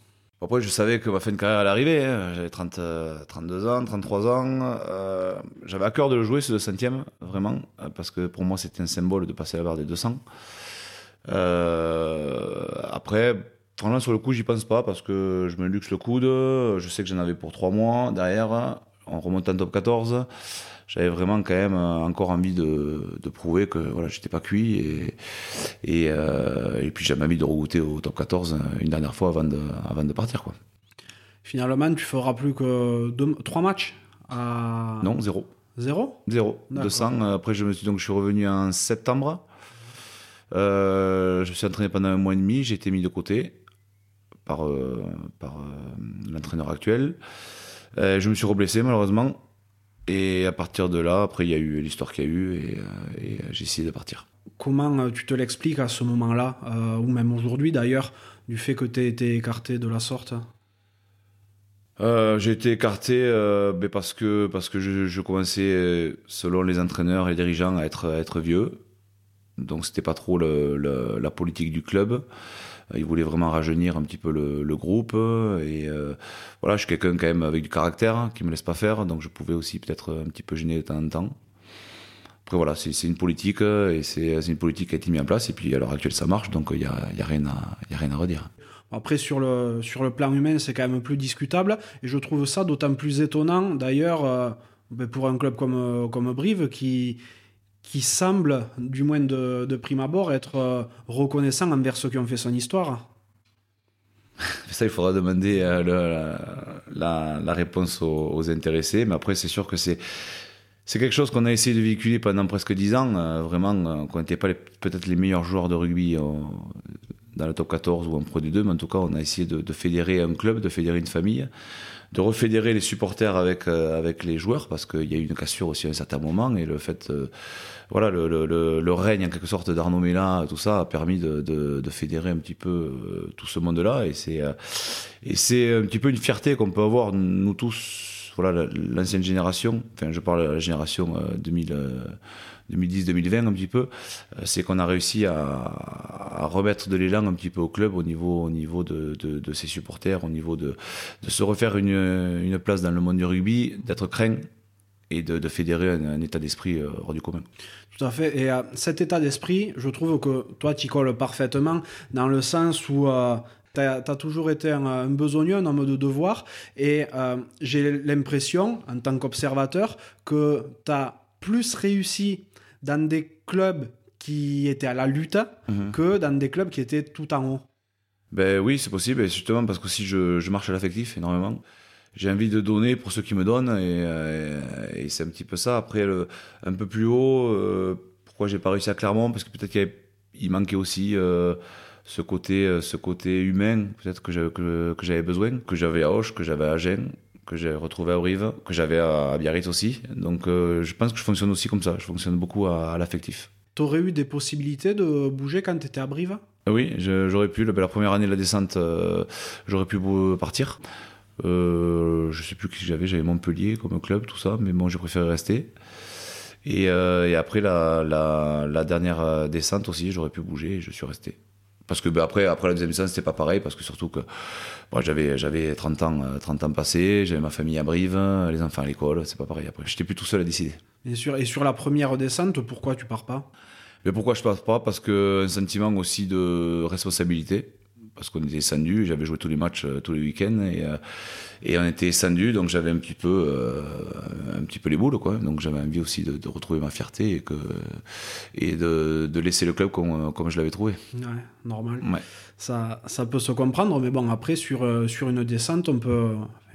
Après, je savais que ma fin de carrière allait arriver. hein. J'avais 30, euh, 32 ans, 33 ans. Euh, J'avais à cœur de le jouer, ce centième, vraiment, euh, parce que pour moi, c'était un symbole de passer la barre des 200. après, franchement, sur le coup, j'y pense pas parce que je me luxe le coude. Je sais que j'en avais pour trois mois derrière. On remonte en top 14 j'avais vraiment quand même encore envie de, de prouver que voilà, j'étais pas cuit et, et, euh, et puis j'avais envie de regoûter au top 14 une dernière fois avant de, avant de partir. Quoi. Finalement, tu feras plus que deux, trois matchs à... Non, zéro. Zéro Zéro. 200. Après, je me suis donc je suis revenu en septembre. Euh, je me suis entraîné pendant un mois et demi. J'ai été mis de côté par, euh, par euh, l'entraîneur actuel. Euh, je me suis reblessé malheureusement. Et à partir de là, après, il y a eu l'histoire qu'il y a eu et, et j'ai essayé de partir. Comment tu te l'expliques à ce moment-là, ou même aujourd'hui d'ailleurs, du fait que tu aies été écarté de la sorte? Euh, j'ai été écarté euh, ben parce que parce que je, je, commençais selon les entraîneurs et les dirigeants à être à être vieux donc c'était pas trop le, le, la politique du club ils voulaient vraiment rajeunir un petit peu le, groupe et euh, voilà je suis quelqu'un quand même avec du caractère hein, qui me laisse pas faire donc je pouvais aussi peut-être un petit peu gêner de temps en temps après voilà c'est une politique et c'est une politique qui a été mise en place et puis à l'heure actuelle ça marche donc il y a, y a rien à y a rien à redire après, sur le, sur le plan humain, c'est quand même plus discutable. Et je trouve ça d'autant plus étonnant, d'ailleurs, euh, ben, pour un club comme, euh, comme Brive, qui, qui semble, du moins de, de prime abord, être euh, reconnaissant envers ceux qui ont fait son histoire. Ça, il faudra demander euh, la, réponse aux, intéressés. Mais après, c'est sûr que c'est. Quelque chose qu'on a essayé de véhiculer pendant presque dix ans. Euh, vraiment, qu'on n'était pas peut-être les meilleurs joueurs de rugby dans le top 14 ou en Pro D2, mais en tout cas, on a essayé de, fédérer un club, de fédérer une famille, de refédérer les supporters avec, euh, avec les joueurs, parce qu'il y a eu une cassure aussi à un certain moment, et le fait, euh, voilà, le, règne en quelque sorte d'Arnaud Mella, tout ça a permis de, fédérer un petit peu euh, tout ce monde-là, et c'est et c'est un petit peu une fierté qu'on peut avoir, nous tous, voilà, l'ancienne génération, enfin, je parle de la génération 2000. 2010-2020 un petit peu, c'est qu'on a réussi à, remettre de l'élan un petit peu au club au niveau, au niveau de, de, ses supporters, au niveau de, de se refaire une, une place dans le monde du rugby, d'être craint et de, fédérer un, état d'esprit euh, hors du commun. Tout à fait. Et euh, cet état d'esprit, je trouve que toi, tu colles parfaitement dans le sens où euh, tu as, toujours été un, un besogneux, un homme de devoir. Et euh, j'ai l'impression, en tant qu'observateur, que tu as plus réussi dans des clubs qui étaient à la lutte mmh. que dans des clubs qui étaient tout en haut. Ben oui, c'est possible, et justement parce que si je, je marche à l'affectif énormément, j'ai envie de donner pour ceux qui me donnent, et, et, et c'est un petit peu ça. Après, le, un peu plus haut, euh, pourquoi j'ai pas réussi à Clermont? Parce que peut-être qu'il il manquait aussi euh, ce côté, ce côté humain, peut-être que j'avais que, que j'avais besoin, que j'avais à Auch, que j'avais à Agen, que j'ai retrouvé à Brive, que j'avais à Biarritz aussi. Donc euh, je pense que je fonctionne aussi comme ça, je fonctionne beaucoup à, à l'affectif. Tu aurais eu des possibilités de bouger quand tu étais à Brive? Oui, j'aurais pu. La, première année de la descente, euh, j'aurais pu partir. Euh, je sais plus qui j'avais, j'avais Montpellier comme club, tout ça, mais bon, j'ai préféré rester. Et, euh, et après la, la, la, dernière descente aussi, j'aurais pu bouger et je suis resté parce que ben, après après la deuxième licence c'était pas pareil parce que surtout que bon, j'avais j'avais 30 ans 30 ans passés j'avais ma famille à Brive les enfants à l'école c'est pas pareil. Après j'étais plus tout seul à décider. Et sur et sur la première descente pourquoi tu pars pas? Mais pourquoi je pars pas? Parce que un sentiment aussi de responsabilité parce qu'on était descendu, j'avais joué tous les matchs tous les week-ends et, euh, et on était descendu, donc j'avais un petit peu euh, un petit peu les boules quoi. Donc j'avais envie aussi de, de, retrouver ma fierté et que et de, de laisser le club comme, comme je l'avais trouvé. Ouais, normal. Ouais. Ça, ça peut se comprendre, mais bon après sur sur une descente, on peut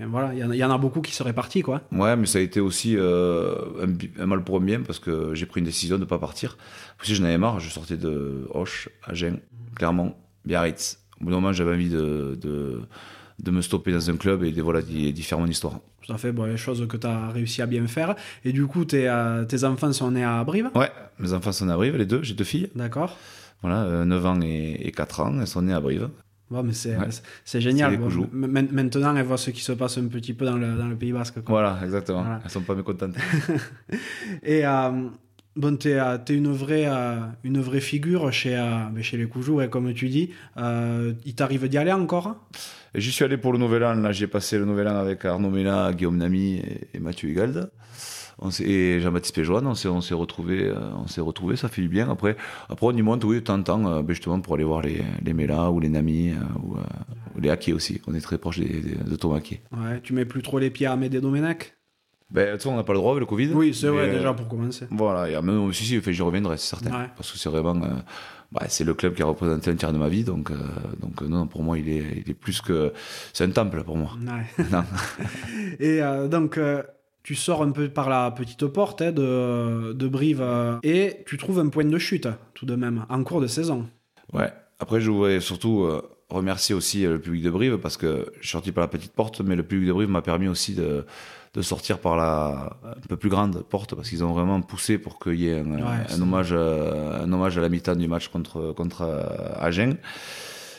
voilà, il y, y, en a beaucoup qui seraient partis quoi. Ouais, mais ça a été aussi euh, un, un, mal pour un bien parce que j'ai pris une décision de pas partir. Parce que j'en avais marre, je sortais de Hoche, Agen, Clermont, Biarritz au bout d'un moment, j'avais envie de, de, de, me stopper dans un club et de, voilà, d'y faire mon histoire. Tout à fait, bon, les choses que tu as réussi à bien faire. Et du coup, tes, euh, tes enfants sont nés à Brive? Ouais, mes enfants sont nés à Brive, les deux, j'ai deux filles. D'accord. Voilà, euh, 9 ans et, et, 4 ans, elles sont nées à Brive. Bon, mais c'est ouais. génial. Bon, maintenant, elles voient ce qui se passe un petit peu dans le, dans le Pays Basque. Quoi. Voilà, exactement. Voilà. Elles sont pas mécontentes. et euh, Bon, tu es, une, vraie, une vraie figure chez, chez les Coujous, ouais, comme tu dis. Euh, il t'arrive d'y aller encore? J'y suis allé pour le Nouvel An. Là, j'ai passé le Nouvel An avec Arnaud Mella, Guillaume Nami et, Mathieu Higalde. On et Jean-Baptiste Péjoine, on s'est, on s'est retrouvés, euh, on s'est retrouvés, ça fait du bien. Après, après on y monte, oui, de temps en temps, euh, ben, justement pour aller voir les, les Mélas ou les Nami ou, ou les Hackés aussi. On est très proche des, des- de Thomas Hacké. Ouais, tu mets plus trop les pieds à Amédée Domenech Ben, de on n'a pas le droit avec le Covid. Oui, c'est vrai, euh, déjà pour commencer. Voilà, et même si, si, j'y reviendrai, c'est certain. Ouais. Parce que c'est vraiment. euh, bah, c'est le club qui a représenté un tiers de ma vie, donc, euh, donc non, pour moi, il est, il est plus que. C'est un temple pour moi. Ouais. Non. Et euh, donc, tu sors un peu par la petite porte hein, de, de Brive et tu trouves un point de chute, tout de même, en cours de saison. Ouais. Après, je voudrais surtout remercier aussi le public de Brive parce que je suis sorti par la petite porte, mais le public de Brive m'a permis aussi de, de sortir par la un peu plus grande porte parce qu'ils ont vraiment poussé pour qu'il y ait un, Ouais, un hommage, euh, un hommage à la mi-temps du match contre, contre euh, Agen.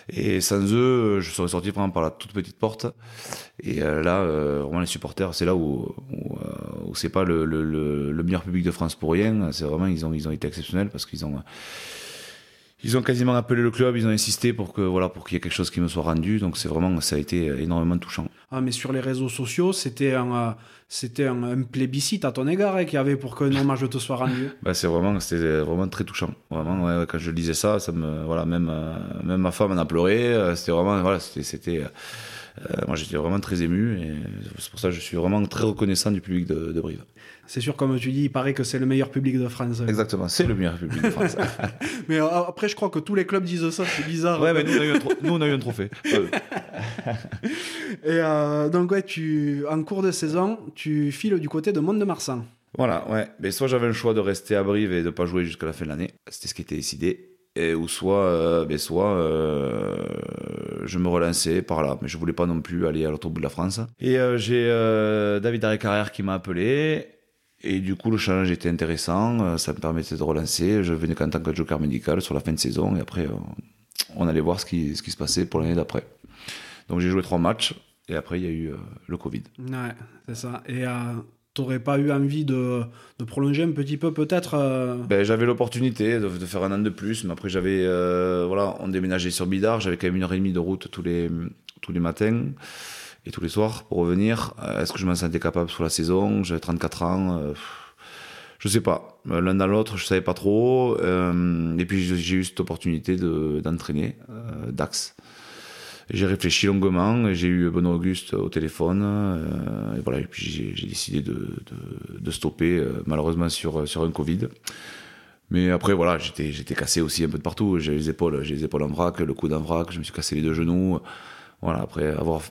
Et sans eux, je serais sorti vraiment par la toute petite porte. Et euh, là, euh, vraiment les supporters, c'est là où, où, où c'est pas le, le, le, le meilleur public de France pour rien. C'est vraiment ils ont ils ont été exceptionnels parce qu'ils ont ils ont quasiment appelé le club, ils ont insisté pour que voilà pour qu'il y ait quelque chose qui me soit rendu. Donc c'est vraiment ça a été énormément touchant. Ah, mais sur les réseaux sociaux, c'était un, euh, c'était un, un plébiscite à ton égard hein, qu'il y avait pour qu'un hommage te soit rendu. Bah, c'est vraiment c'était vraiment très touchant. Vraiment ouais, quand je lisais ça, ça me voilà même euh, même ma femme en a pleuré. Euh, C'était vraiment voilà c'était c'était euh, moi j'étais vraiment très ému et c'est pour ça que je suis vraiment très reconnaissant du public de, de Brive. C'est sûr, comme tu dis, il paraît que c'est le meilleur public de France. Exactement, c'est le meilleur public de France. Mais euh, après, je crois que tous les clubs disent ça, c'est bizarre. ouais, mais nous on a eu un, tro- nous, on a eu un trophée. Et euh, donc, ouais, tu, en cours de saison, tu files du côté de Mont-de-Marsan. Voilà, ouais. Mais soit j'avais le choix de rester à Brive et de pas jouer jusqu'à la fin de l'année. C'était ce qui était décidé. Et, ou soit, euh, ben soit euh, je me relançais par là. Mais je voulais pas non plus aller à l'autre bout de la France. Et euh, j'ai David Carrière qui m'a appelé. Et du coup, le challenge était intéressant. Euh, Ça me permettait de relancer. Je venais qu'en tant que joker médical sur la fin de saison. Et après, euh, on allait voir ce qui, ce qui se passait pour l'année d'après. Donc j'ai joué trois matchs. Et après, il y a eu euh, le Covid. Ouais, c'est ça. Et euh, t'aurais pas eu envie de, de prolonger un petit peu, peut-être euh, Ben, j'avais l'opportunité de, de faire un an de plus, mais après j'avais euh, voilà, on déménageait sur Bidart, j'avais quand même une heure et demie de route tous les tous les matins et tous les soirs pour revenir. Euh, Est-ce que je m'en sentais capable sur la saison? J'avais 34 ans. euh, je sais pas. Euh, L'un dans l'autre, je savais pas trop. Euh, et puis j'ai eu cette opportunité de d'entraîner euh, Dax. J'ai réfléchi longuement, j'ai eu Benoît Auguste au téléphone, et voilà, et puis j'ai décidé de, de, de stopper, malheureusement sur, sur un Covid. Mais après, voilà, j'étais, j'étais cassé aussi un peu de partout. J'ai les épaules, j'ai les épaules en vrac, le coude en vrac, je me suis cassé les deux genoux. Voilà, après avoir.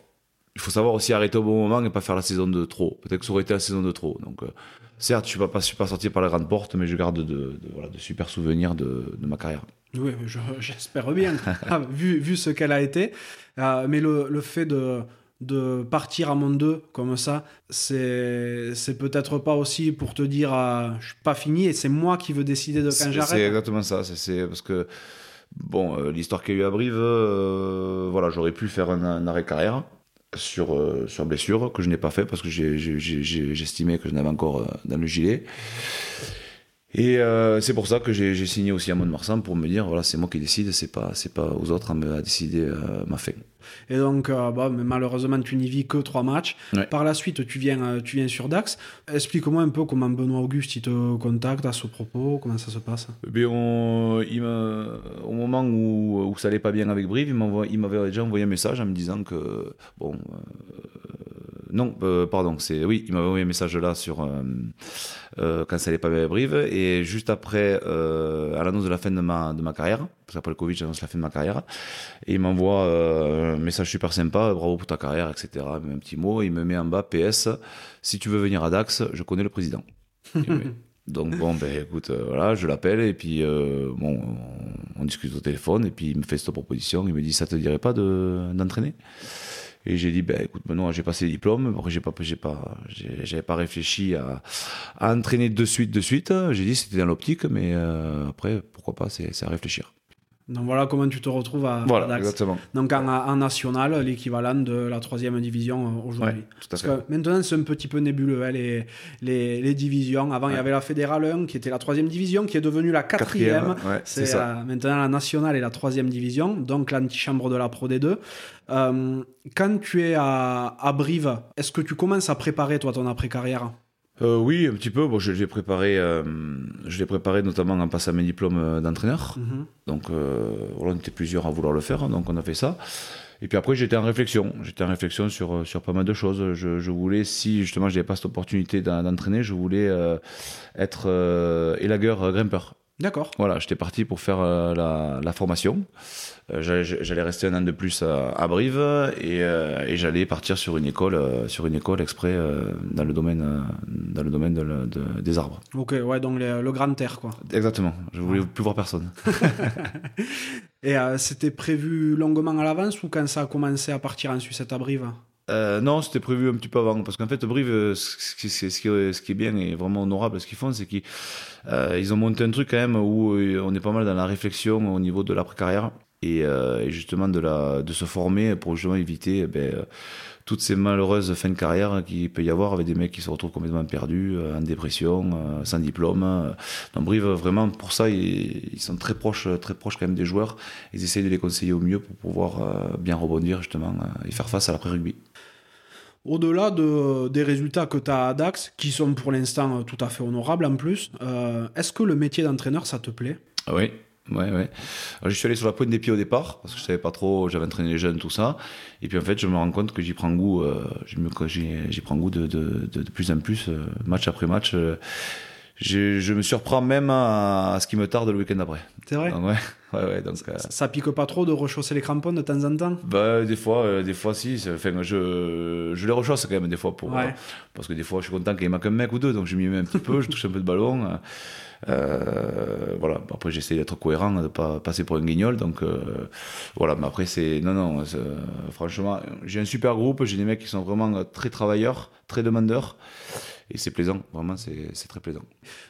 Il faut savoir aussi arrêter au bon moment et pas faire la saison de trop. Peut-être que ça aurait été la saison de trop. Donc, euh, certes, je suis pas, pas, je suis pas sorti par la grande porte, mais je garde de, de, voilà, de super souvenirs de, de ma carrière. Oui, je- j'espère bien, Ah, vu, vu ce qu'elle a été. Euh, mais le, le fait de, de partir à Mont 2 comme ça, c'est c'est peut-être pas aussi pour te dire euh, je suis pas fini et c'est moi qui veux décider de quand C'est c'est j'arrête. exactement ça. C'est- C'est parce que bon, euh, l'histoire qu'il y a eu à Brive, euh, voilà, j'aurais pu faire un, un arrêt carrière sur euh, sur blessure que je n'ai pas fait parce que j'estimais que je n'avais encore euh, dans le gilet. Et euh, c'est pour ça que j'ai signé aussi à Mont-de-Marsan pour me dire voilà c'est moi qui décide, c'est pas pas aux autres à me à décider euh, ma fin. Et donc, euh, bah, mais malheureusement, tu n'y vis que trois matchs. Ouais. Par la suite, tu viens, tu viens sur Dax. Explique-moi un peu comment Benoît Auguste il te contacte à ce propos, comment ça se passe? Bien, on- il au moment où, où ça allait pas bien avec Brive, il m'avait déjà envoyé un message en me disant que bon, non, euh, pardon, c'est oui, il m'avait envoyé un message là sur euh, euh, quand ça allait pas bien avec Brive et juste après à l'annonce de la fin de ma de ma carrière, parce qu'après le Covid j'annonce la fin de ma carrière et il m'envoie un message super sympa, bravo pour ta carrière, etc. Un petit mot, il me met en bas PS, si tu veux venir à Dax, je connais le président. Oui. Donc bon, ben écoute, voilà, je l'appelle et puis bon, on, on discute au téléphone et puis il me fait cette proposition. Il me dit, ça te dirait pas de d'entraîner? Et j'ai dit, ben écoute, Benoît, j'ai passé les diplômes. Après, j'ai pas, j'ai pas, j'avais pas réfléchi à, à entraîner de suite, de suite. J'ai dit, c'était dans l'optique, mais euh, après, pourquoi pas, c'est à réfléchir. Donc voilà comment tu te retrouves à, Voilà, Dax. exactement. Donc en, en national, l'équivalent de la troisième division euh, aujourd'hui. Ouais, tout à Parce que maintenant, c'est un petit peu nébuleux, hein, les, les, les divisions. Avant, il y avait la fédérale 1, qui était la troisième division, qui est devenue la quatrième. ouais, C'est euh, maintenant la nationale et la troisième division, donc l'antichambre de la Pro D2. Euh, quand tu es à, à Brive, est-ce que tu commences à préparer toi ton après-carrière? Euh, oui, un petit peu. Bon, je l'ai préparé, euh, je l'ai préparé notamment en passant mes diplômes euh, d'entraîneur. Mhm. Donc, on était plusieurs à vouloir le faire, donc on a fait ça. Et puis après, j'étais en réflexion. J'étais en réflexion sur, sur pas mal de choses. Je, je voulais, si justement je n'avais pas cette opportunité d'en- d'entraîner, je voulais euh, être euh, élagueur grimpeur. D'accord. Voilà, j'étais parti pour faire euh, la, la formation. Euh, j'allais- J'allais rester un an de plus à, à Brive et, euh, et j'allais partir sur une école, euh, sur une école exprès euh, dans le domaine, euh, dans le domaine de la- de- des arbres. Ok, ouais, donc le, le grand air, quoi. Exactement. Je voulais plus voir personne. Et euh, c'était prévu longuement à l'avance ou quand ça a commencé à partir en sucette à Brive Euh, non, c'était prévu un petit peu avant. Parce qu'en fait, Brive, euh, ce qui, est- bien et vraiment honorable, ce qu'ils font, c'est qu'ils euh, ont monté un truc quand même où on est pas mal dans la réflexion au niveau de l'après-carrière. Et, et justement de, se former pour justement éviter eh ben, toutes ces malheureuses fins de carrière qu'il peut y avoir avec des mecs qui se retrouvent complètement perdus, en dépression, sans diplôme. Donc Brive, vraiment, pour ça, ils, sont très proches, très proches quand même des joueurs. Ils essayent de les conseiller au mieux pour pouvoir bien rebondir justement et faire face à l'après-rugby. Au-delà de, des résultats que tu as à Dax, qui sont pour l'instant euh, tout à fait honorables en plus, euh, est-ce que le métier d'entraîneur, ça te plaît? Oui, ouais. Alors, je suis allé sur la pointe des pieds au départ, parce que je savais pas trop, j'avais entraîné les jeunes, tout ça. Et puis en fait, je me rends compte que j'y prends goût, euh, j'y prends goût de, plus en plus, match après match. Je, je me surprends même à, à ce qui me tarde le week-end d'après. C'est vrai Donc, ouais, ouais, ouais. Donc, euh, ça, ça pique pas trop de rechausser les crampons de temps en temps? Bah, des fois, euh, des fois, si. Enfin, je, je les rechausse quand même des fois pour, Ouais. euh, parce que des fois, je suis content qu'il manque un mec ou deux, donc je m'y mets un petit peu, je touche un peu de ballon. euh, euh, voilà. Après, j'essaie d'être cohérent, de pas passer pour un guignol. Donc, euh, voilà. Mais après, c'est non, non. franchement, j'ai un super groupe. J'ai des mecs qui sont vraiment très travailleurs, très demandeurs, et c'est plaisant. Vraiment, c'est très plaisant.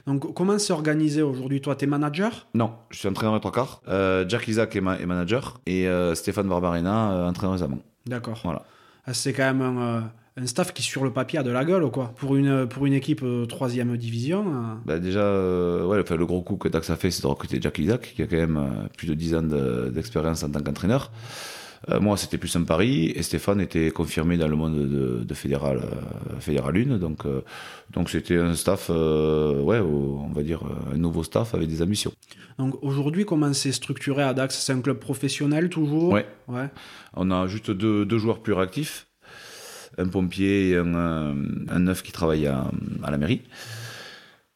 Donc, comment c'est organisé aujourd'hui? Toi, t'es manager? Non, je suis entraîneur et trois quarts. Euh, Jack Isaac est, ma- est manager et euh, Stéphane Barbarena, euh, entraîneur des amants. D'accord. Voilà. Ah, C'est quand même un, un staff qui, sur le papier, a de la gueule, quoi. Pour une, pour une équipe troisième division. Bah déjà, ouais, enfin, le gros coup que Dax a fait, c'est de recruter Jack Isaac, qui a quand même plus de 10 ans de- d'expérience en tant qu'entraîneur. Euh, moi, c'était plus un pari, et Stéphane était confirmé dans le monde de, de fédéral, euh, fédéral 1, donc euh, donc c'était un staff, ouais, on va dire un nouveau staff avec des ambitions. Donc, aujourd'hui, comment c'est structuré à Dax? C'est un club professionnel, toujours? Ouais. Ouais. On a juste deux, deux joueurs plus réactifs, un pompier et un, un neuf qui travaille à, à la mairie.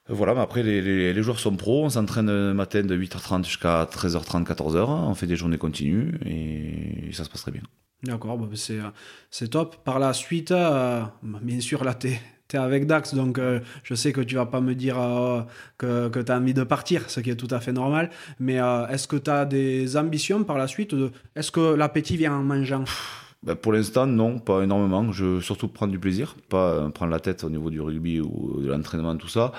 Voilà, mais après, les, les, joueurs sont pros. On s'entraîne le matin de 8h30 jusqu'à 13h30, 14h. On fait des journées continues et ça se passe très bien. D'accord, bah, c'est, euh, c'est top. Par la suite, euh, bien sûr, là, t'es, t'es avec Dax, donc euh, je sais que tu vas pas me dire que, que tu as envie de partir, ce qui est tout à fait normal. Mais est-ce que tu as des ambitions par la suite Est-ce que l'appétit vient en mangeant? Ben, pour l'instant, non, pas énormément. Je veux surtout prendre du plaisir, pas euh, prendre la tête au niveau du rugby ou de l'entraînement, tout ça.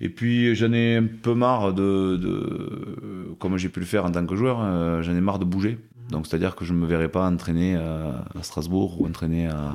Et puis, j'en ai un peu marre de, de comme j'ai pu le faire en tant que joueur, euh, j'en ai marre de bouger. Donc, c'est-à-dire que je ne me verrai pas entraîner euh, à Strasbourg ou entraîner à,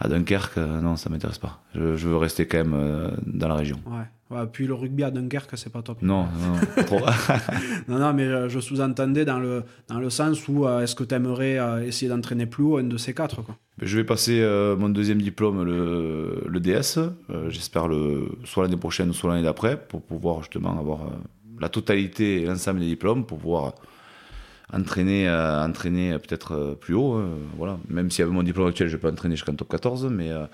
à Dunkerque. Euh, Non, ça m'intéresse pas. Je, je veux rester quand même euh, dans la région. ouais. Ouais. Puis le rugby à Dunkerque, c'est pas top. Non, non. Non, non, mais euh, je sous-entendais dans le, dans le sens où euh, est-ce que tu aimerais essayer d'entraîner plus haut un de ces quatre quoi? Je vais passer euh, mon deuxième diplôme, le, le DS. Euh, J'espère le soit l'année prochaine, soit l'année d'après, pour pouvoir justement avoir euh, la totalité et l'ensemble des diplômes, pour pouvoir entraîner, euh, entraîner euh, peut-être euh, plus haut. euh, voilà. Même si avec mon diplôme actuel, je peux entraîner jusqu'en top 14, mais euh,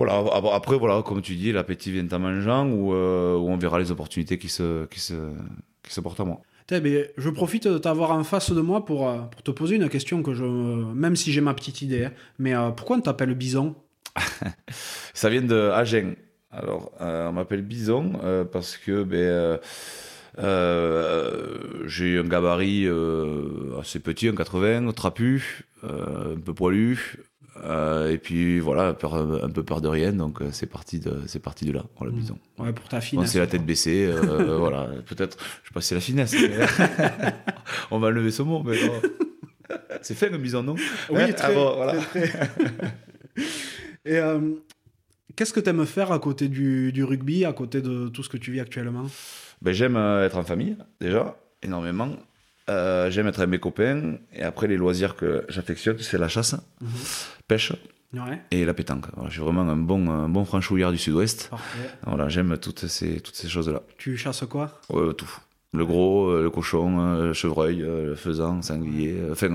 voilà. ap- Après, voilà, comme tu dis, l'appétit vient en mangeant, ou euh, où on verra les opportunités qui se, qui se, qui se portent à moi. Ben, je profite de t'avoir en face de moi pour, euh, pour te poser une question que je. Même si j'ai ma petite idée, hein, mais euh, pourquoi on t'appelle Bison? Ça vient de Agen. Alors, euh, on m'appelle Bison euh, parce que ben, euh, euh, j'ai un gabarit euh, assez petit, un 80, trapu, euh, un peu poilu. Euh, et puis voilà, peur- un peu peur de rien, donc euh, c'est parti de c'est parti de là, voilà, bison. Ouais, pour ta On finesse. c'est la tête baissée, euh, voilà, peut-être, je sais pas si c'est la finesse, mais on va enlever ce mot, mais c'est fait un bison, non Oui, très, Ah bon, voilà. très, très. Et qu'est-ce que tu aimes faire à côté du, du rugby, à côté de tout ce que tu vis actuellement? Ben, j'aime être en famille, déjà, énormément. J'aime être avec mes copains. Et après, les loisirs que j'affectionne, c'est la chasse, pêche. Ouais. et la pétanque. Voilà, je suis vraiment un bon, un bon franchouillard du sud-ouest. Voilà, j'aime toutes ces, toutes ces choses-là. Tu chasses quoi? Euh, tout. Le gros, euh, le cochon, euh, le chevreuil, euh, le faisan, sanglier, enfin,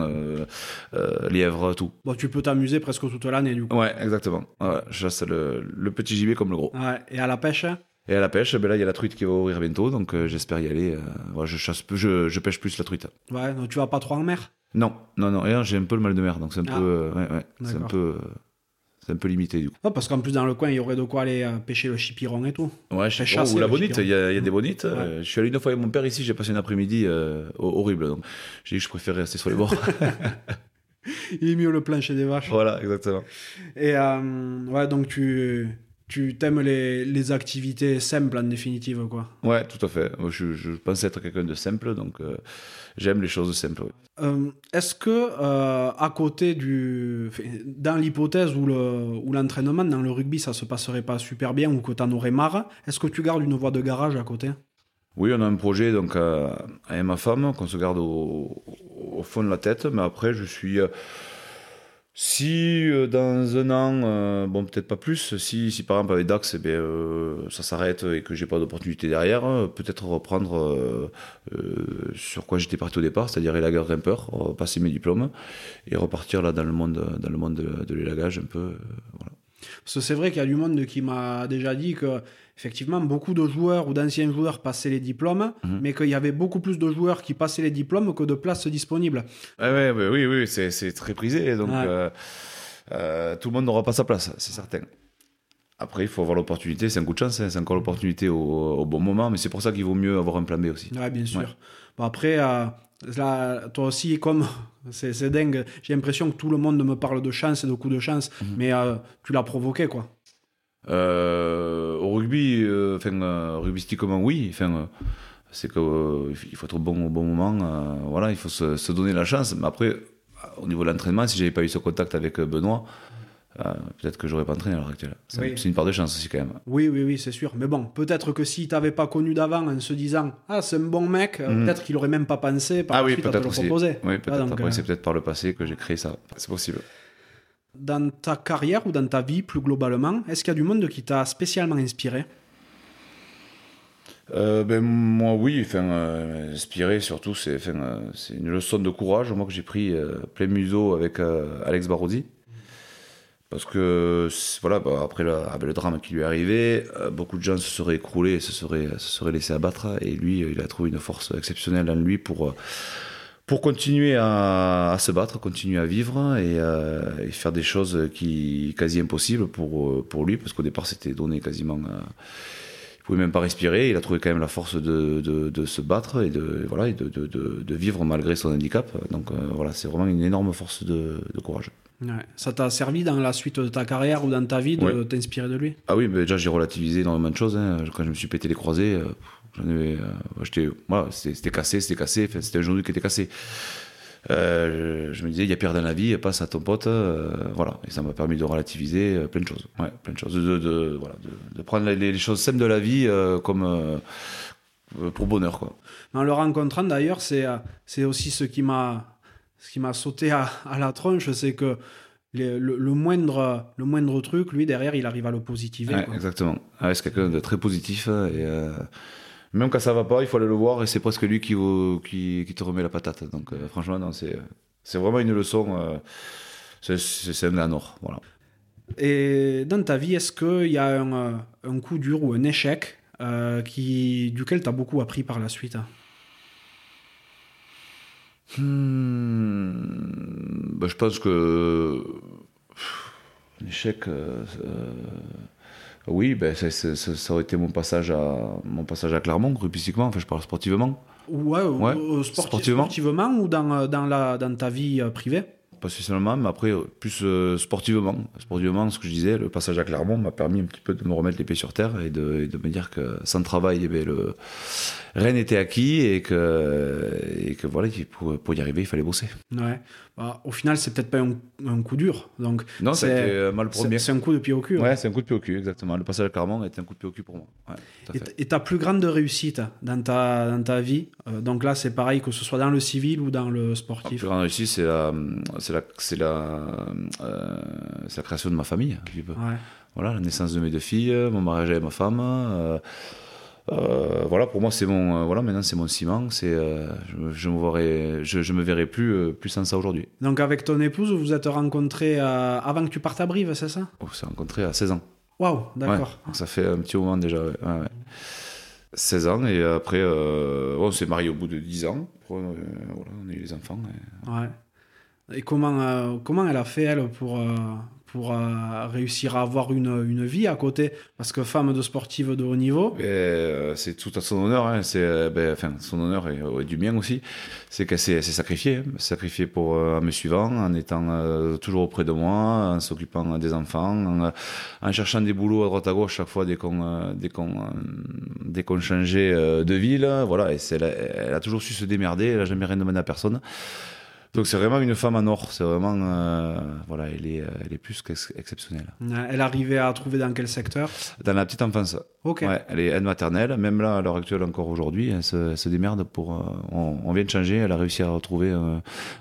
lièvre, tout. Bon, tu peux t'amuser presque toute l'année du coup. Ouais, exactement. Je chasse le, le petit gibier comme le gros. Ouais. Et à la pêche? Et à la pêche, ben là, il y a la truite qui va ouvrir bientôt, donc j'espère y aller. voilà, je, chasse, je, je pêche plus la truite. Ouais, donc tu vas pas trop en mer? Non, non, non, et j'ai un peu le mal de mer, donc c'est un Ah. peu, euh, ouais, ouais, c'est un peu, euh, c'est un peu limité du coup. Non, parce qu'en plus dans le coin, il y aurait de quoi aller euh, pêcher le chipiron et tout. Ouais, je chasser ou la bonite, il y a, il y a des bonites. euh, je suis allé une fois avec mon père ici, j'ai passé un après-midi euh, ho- horrible, donc j'ai dit que je préférais rester sur les bords. Il est mieux le plancher des vaches. voilà, exactement. Et ouais, donc tu tu t'aimes les, les activités simples en définitive quoi. Ouais, tout à fait. Je, je pense être quelqu'un de simple, donc euh, j'aime les choses simples. Euh, Est-ce que euh, à côté du dans l'hypothèse où le où l'entraînement dans le rugby ça se passerait pas super bien ou que t'en aurais marre, est-ce que tu gardes une voie de garage à côté? Oui, on a un projet donc euh, avec ma femme qu'on se garde au, au fond de la tête, mais après je suis si euh, dans un an, euh, bon peut-être pas plus, si, si par exemple avec Dax, eh bien, euh, ça s'arrête et que j'ai pas d'opportunité derrière, euh, peut-être reprendre euh, euh, sur quoi j'étais parti au départ, c'est-à-dire élageur grimpeur, passer mes diplômes et repartir là dans le monde, dans le monde de, de l'élagage un peu. voilà. Parce que c'est vrai qu'il y a du monde qui m'a déjà dit que effectivement beaucoup de joueurs ou d'anciens joueurs passaient les diplômes, Mhm. mais qu'il y avait beaucoup plus de joueurs qui passaient les diplômes que de places disponibles. Ouais, ouais, ouais, oui, oui, c'est, c'est très prisé, donc euh, euh, tout le monde n'aura pas sa place, c'est certain. Après, il faut avoir l'opportunité, c'est un coup de chance, hein, c'est encore l'opportunité au, au bon moment, mais c'est pour ça qu'il vaut mieux avoir un plan B aussi. Ouais, bien sûr. Ouais. Bon, après, euh, là, toi aussi, comme c'est dingue, j'ai l'impression que tout le monde me parle de chance et de coups de chance, Mhm. mais euh, tu l'as provoqué, quoi. Euh, au rugby, euh, enfin, rugbystiquement, oui, enfin, c'est que euh, il faut être bon, au bon moment, voilà, il faut se, se donner la chance, mais après, au niveau de l'entraînement, si j'avais pas eu ce contact avec Benoît, euh, peut-être que j'aurais pas entraîné à l'heure actuelle. C'est Oui. une part de chance aussi quand même. Oui, oui, oui, c'est sûr. Mais bon, peut-être que si t'avais pas connu d'avant en se disant Ah, c'est un bon mec, Mhm. peut-être qu'il aurait même pas pensé par ah la oui, suite à te peut-être le aussi. proposer. Oui, peut-être. Ah, Après, euh, c'est peut-être par le passé que j'ai créé ça. C'est possible. Dans ta carrière ou dans ta vie plus globalement, est-ce qu'il y a du monde qui t'a spécialement inspiré? Euh, ben, moi, oui, enfin, euh, inspiré surtout, c'est enfin, euh, c'est une leçon de courage, moi, que j'ai pris euh, plein museau avec Alex Barozzi. Parce que, voilà, bah, après le, drame qui lui est arrivé, euh, beaucoup de gens se seraient écroulés, seraient, se seraient laissés abattre. Et lui, euh, il a trouvé une force exceptionnelle en lui pour, euh, pour continuer à, se battre, continuer à vivre et, euh, et faire des choses qui quasi impossibles pour, pour lui, parce qu'au départ, c'était donné quasiment. Pouvait même pas respirer. Il a trouvé quand même la force de, de, de se battre et de voilà et de, de, vivre malgré son handicap. Donc euh, voilà, c'est vraiment une énorme force de, de courage. Ouais. Ça t'a servi dans la suite de ta carrière ou dans ta vie de Ouais. t'inspirer de lui? Ah oui, mais déjà j'ai relativisé énormément de choses. hein. Quand je me suis pété les croisés, euh, j'en avais, euh, j'étais, voilà, c'était cassé, c'était cassé. C'était un genou qui était cassé. Euh, je, me disais, il y a pire dans la vie, passe à ton pote, euh, voilà. Et ça m'a permis de relativiser euh, plein de choses. Ouais, plein de choses. De, de, voilà, de, de prendre les, les choses simples de la vie comme pour bonheur, quoi. En le rencontrant d'ailleurs, c'est c'est aussi ce qui m'a ce qui m'a sauté à, à la tronche, c'est que les- le, le moindre le moindre truc, lui derrière, il arrive à le positiver. Ouais, quoi. exactement. Ouais, c'est quelqu'un de très positif. Et, euh, même quand ça va pas, il faut aller le voir et c'est presque lui qui, vous- qui, qui te remet la patate. Donc euh, franchement, non, c'est, c'est vraiment une leçon. euh, c'est, un gars en or. Voilà. Et dans ta vie, est-ce qu'il y a un, euh, un coup dur ou un échec euh, qui, duquel tu as beaucoup appris par la suite? Hmm, bah, je pense que. Un échec. euh, oui, ben, ça, ça- ça- ça aurait été mon passage à, mon passage à Clermont, rugbystiquement, enfin je parle sportivement. Ouais, euh, Ouais, euh, sporti- sportivement. sportivement ou dans, euh, dans, la, dans ta vie privée? Pas spécialement, mais après, plus euh, sportivement. Sportivement, ce que je disais, le passage à Clermont m'a permis un petit peu de me remettre les pieds sur terre et de, et de me dire que sans travail, eh ben, le... rien n'était acquis et que, et que voilà, pour, pour y arriver, il fallait bosser. Ouais. Bah, au final, c'est peut-être pas un, un coup dur. Donc, Non, C'est- euh, mal pour c'est un coup de pied au cul. hein. Ouais, c'est un coup de pied au cul, exactement. Le passage à Clermont a été un coup de pied au cul pour moi. Ouais, Et, ta plus grande réussite dans ta, dans ta vie, euh, donc là c'est pareil que ce soit dans le civil ou dans le La sportif. plus grande réussite, c'est la, c'est la, c'est la, euh, c'est la création de ma famille. un petit peu. Ouais. Voilà, la naissance de mes deux filles, mon mariage avec ma femme. euh, euh, voilà, pour moi, c'est mon, voilà, maintenant c'est mon ciment. C'est, je, je me verrai, je, je me verrai plus, plus sans ça aujourd'hui. Donc avec ton épouse, vous vous êtes rencontrés avant que tu partes à Brive, c'est ça? On s'est rencontrés à 16 ans. Waouh, d'accord. Ouais, ça fait un petit moment déjà. ouais, ouais, ouais. 16 ans et après, euh, on s'est mariés au bout de 10 ans. Après, euh, voilà, on a eu les enfants. et- Ouais. Et comment, euh, comment elle a fait, elle, pour, euh, pour euh, réussir à avoir une, une vie à côté? Parce que femme de sportive de haut niveau, euh, c'est tout à son honneur, hein, c'est ben, enfin son honneur et, du mien aussi. C'est qu'elle s'est sacrifiée, hein, sacrifiée pour me suivant, en étant toujours auprès de moi, en s'occupant des enfants, en, cherchant des boulots à droite à gauche chaque fois dès qu'on dès qu'on dès qu'on changeait de ville, voilà. Et elle, elle a toujours su se démerder, elle a jamais rien demandé à personne. Donc c'est vraiment une femme en or, c'est vraiment euh, voilà, elle est elle est plus qu'exceptionnelle. euh, elle arrivait à trouver dans quel secteur? Dans la petite enfance. Ok. Ouais, elle est aide maternelle, même là, à l'heure actuelle, encore aujourd'hui, elle se, elle se démerde pour. euh, on, on vient de changer, elle a réussi à retrouver euh,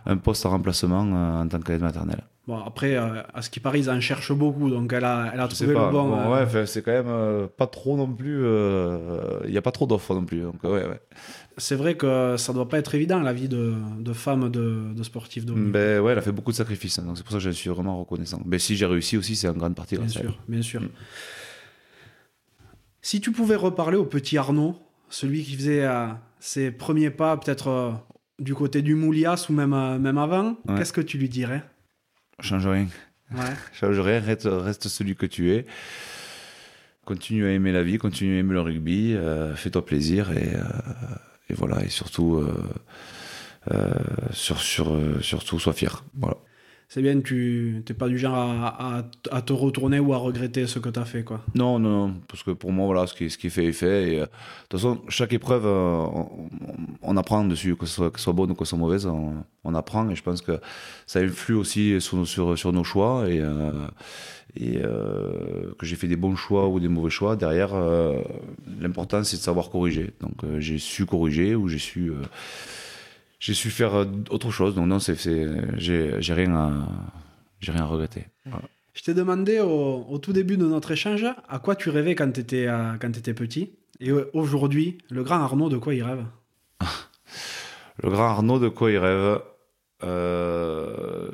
un poste en remplacement euh, en tant qu'aide maternelle. Bon, après, euh, à ce qui paraît, ils en cherchent beaucoup, donc elle a, elle a trouvé le bon. Bon, euh, ouais, c'est quand même euh, pas trop non plus. Il n'y a pas trop d'offres non plus. Donc, ouais, ouais. C'est vrai que ça doit pas être évident, la vie de, de femme de, de sportive de niveau. Ben, ouais, elle a fait beaucoup de sacrifices, hein, donc c'est pour ça que je suis vraiment reconnaissant. Mais si j'ai réussi aussi, c'est en grande partie Bien grâce à elle. sûr, bien sûr. Mm. Si tu pouvais reparler au petit Arnaud, celui qui faisait ses premiers pas, peut-être du côté du Moulias ou même, même avant, Ouais. qu'est-ce que tu lui dirais? Change rien. Ouais. Change rien, reste, reste celui que tu es. Continue à aimer la vie, continue à aimer le rugby, euh, fais-toi plaisir et, euh, et voilà, et surtout, euh, sur, sur, surtout, sois fier. Voilà. C'est bien, tu n'es pas du genre à, te retourner ou à regretter ce que tu as fait. quoi. Non, non, parce que pour moi, voilà, ce qui, ce qui fait est fait. Euh, de toute façon, chaque épreuve, euh, on, apprend dessus, que ce soit, que ce soit bonne ou que ce soit mauvaise, on, apprend. Et je pense que ça influe aussi sur, sur, sur nos choix. Et, euh, et que j'ai fait des bons choix ou des mauvais choix, derrière, l'important, c'est de savoir corriger. Donc, j'ai su corriger ou j'ai su. Euh, j'ai su faire euh, autre chose, donc non, c'est, j'ai, rien à, j'ai rien à regretter. Voilà. Je t'ai demandé au, au tout début de notre échange à quoi tu rêvais quand tu étais, petit? Et euh, aujourd'hui, le grand Arnaud, de quoi il rêve? Le grand Arnaud, de quoi il rêve? Euh...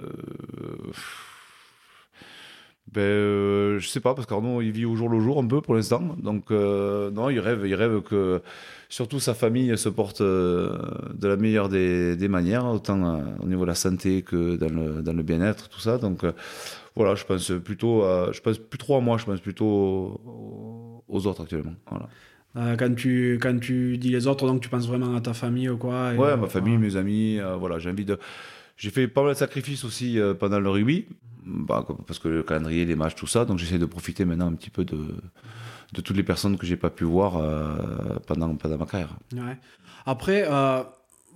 ben, euh, Je sais pas, parce qu'Arnaud, il vit au jour le jour un peu pour l'instant. Donc, euh, non, il rêve, il rêve que surtout sa famille se porte euh, de la meilleure des, des manières, autant euh, au niveau de la santé que dans le, dans le bien-être, tout ça. Donc, euh, voilà, je pense plutôt, à- je pense plus trop à moi, je pense plutôt aux, autres actuellement. Voilà. Euh, quand, tu, quand tu dis les autres, donc tu penses vraiment à ta famille ou quoi et- Ouais, ma famille, mes amis, euh, voilà, j'ai envie de. J'ai fait pas mal de sacrifices aussi pendant le rugby, bah, parce que le calendrier, les matchs, tout ça, donc j'essaie de profiter maintenant un petit peu de, de toutes les personnes que j'ai pas pu voir euh, pendant, pendant ma carrière. Ouais. Après, euh,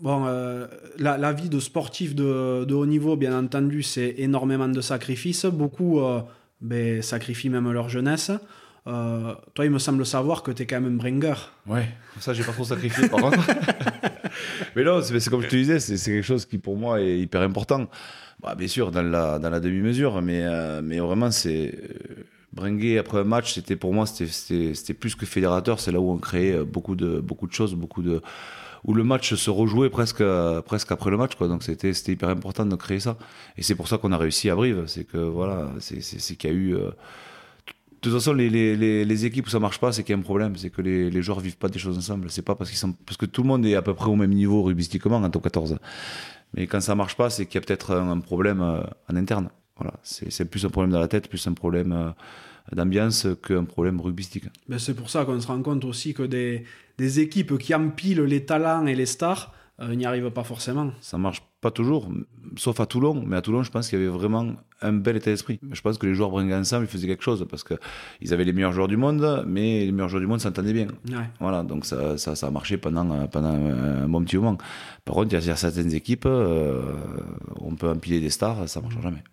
bon, euh, la, la vie de sportif de, de haut niveau, bien entendu, c'est énormément de sacrifices. Beaucoup euh, ben, sacrifient même leur jeunesse. Euh, toi, il me semble savoir que tu es quand même un bringer. Ouais, ça, j'ai pas trop sacrifié par contre. Mais non, c'est comme je te disais, c'est c'est quelque chose qui pour moi est hyper important. Bah, bien sûr, dans la, dans la demi-mesure, mais, euh, mais vraiment, c'est. euh, Bringuer après un match, c'était pour moi, c'était- plus que fédérateur. C'est là où on créait euh, beaucoup de, beaucoup de choses, beaucoup de. où le match se rejouait presque, euh, presque après le match. Quoi. Donc c'était hyper important de créer ça. Et c'est pour ça qu'on a réussi à Brive. C'est que voilà, c'est qu'il y a eu. euh, de toute façon, les, les, les, équipes où ça marche pas, c'est qu'il y a un problème. C'est que les, les joueurs vivent pas des choses ensemble. C'est pas parce qu'ils sont, parce que tout le monde est à peu près au même niveau rugbystiquement en top 14. Mais quand ça marche pas, c'est qu'il y a peut-être un, problème en interne. Voilà. C'est, plus un problème dans la tête, plus un problème euh, d'ambiance qu'un problème rugbystique. Ben, c'est pour ça qu'on se rend compte aussi que des, des équipes qui empilent les talents et les stars euh, n'y arrivent pas forcément. Ça marche pas toujours, sauf à Toulon. Mais à Toulon, je pense qu'il y avait vraiment un bel état d'esprit. Je pense que les joueurs bringués ensemble, ils faisaient quelque chose parce que ils avaient les meilleurs joueurs du monde, mais les meilleurs joueurs du monde s'entendaient bien. Ouais. Voilà, donc ça, ça, ça a marché pendant, pendant un bon petit moment. Par contre, il y a- certaines équipes, euh, on peut empiler des stars, ça marchera jamais.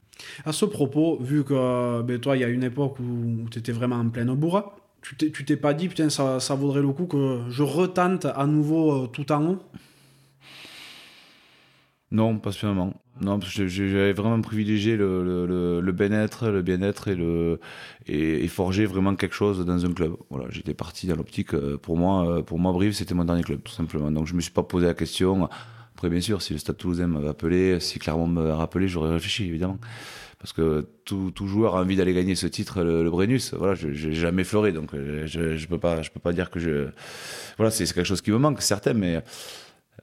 À ce propos, vu que ben, toi, il y a une époque où, tu étais vraiment en pleine bourre, tu t'es, pas dit, putain, ça, ça vaudrait le coup que je retente à nouveau euh, tout en haut Non, pas spécialement. Non, j'avais vraiment privilégié le, bien-être, le bien-être et et, forger vraiment quelque chose dans un club. Voilà, j'étais parti dans l'optique. euh, Pour moi, euh, pour moi, Brive, c'était mon dernier club, tout simplement. Donc, je me suis pas posé la question. Après, bien sûr, si le Stade Toulousain m'avait appelé, si Clermont m'avait rappelé, j'aurais réfléchi, évidemment. Parce que tout, tout joueur a envie d'aller gagner ce titre, le, le Brennus. Voilà, je j'ai jamais fleuré, donc euh, je, je peux pas, peux pas dire que je. Voilà, c'est quelque chose qui me manque, certain, mais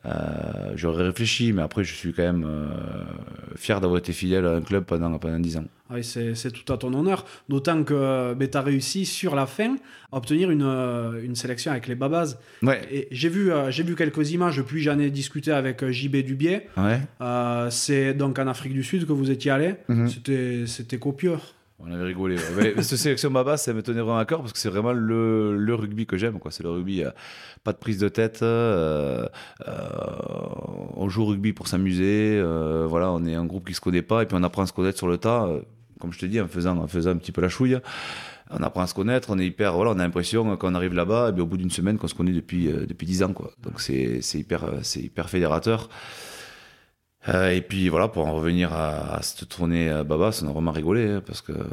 euh, j'aurais réfléchi. Mais après, je suis quand même euh, fier d'avoir été fidèle à un club pendant pendant dix ans. Ah Oui, c'est tout à ton honneur. D'autant que tu as réussi sur la fin à obtenir une, euh, une sélection avec les Babas. Ouais, j'ai vu, euh, vu quelques images, puis j'en ai discuté avec euh, JB Dubier. ouais. Euh, c'est donc en Afrique du Sud que vous étiez allé. Mhm. C'était copieux. On avait rigolé. ouais. Mais, cette sélection Baba, ça me tenait vraiment à cœur parce que c'est vraiment le, rugby que j'aime. C'est le rugby, euh, pas de prise de tête. euh, euh, on joue au rugby pour s'amuser. voilà, on est un groupe qui se connaît pas et puis on apprend à se connaître sur le tas. comme je te dis, en faisant, en faisant un petit peu la chouille. On apprend à se connaître, on est hyper, voilà, on a l'impression quand on arrive là-bas, et bien, au bout d'une semaine, qu'on se connaît depuis euh, depuis dix ans. Donc c'est hyper c'est hyper fédérateur. Euh, et puis voilà, pour en revenir à, à cette tournée à Babas, on a vraiment rigolé hein, parce que euh,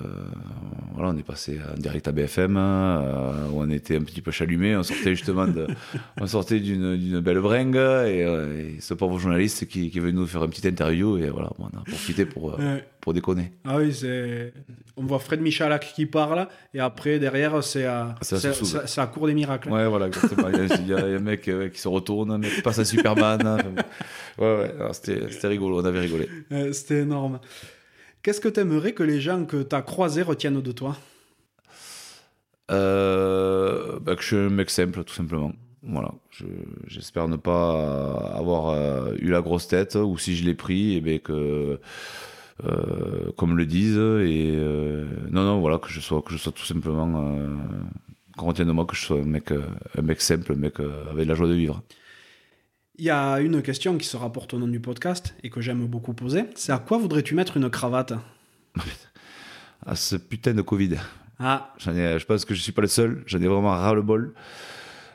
voilà, on est passé en direct à BFM euh, où on était un petit peu chalumé. On sortait justement de, on sortait d'une belle bringue et, euh, et ce pauvre journaliste qui, qui est venu nous faire une petite interview et voilà, on a profité pour euh, Ouais. Pour déconner. Ah oui, c'est... on voit Fred Michalak qui parle, et après, derrière, c'est, Ça se c'est, des miracles. Ouais, voilà. Il y a, il y a un mec euh, qui se retourne, un mec qui passe à Superman. hein. Ouais, ouais, alors, c'était c'était rigolo, on avait rigolé. Euh, c'était énorme. Qu'est-ce que tu aimerais que les gens que tu as croisés retiennent de toi? Euh, bah, que je suis un mec simple, tout simplement. Voilà. Je- J'espère ne pas avoir euh, eu la grosse tête, ou si je l'ai pris, et ben que, euh, comme le disent, et euh, non, non, voilà, que je sois, que je sois tout simplement, euh, qu'on retienne de moi que je sois un mec, un mec simple, un mec avec de la joie de vivre. Il y a une question qui se rapporte au nom du podcast et que j'aime beaucoup poser. C'est à quoi voudrais-tu mettre une cravate? À ce putain de Covid. Ah, ai, je pense que je suis pas le seul. J'en ai vraiment ras-le-bol.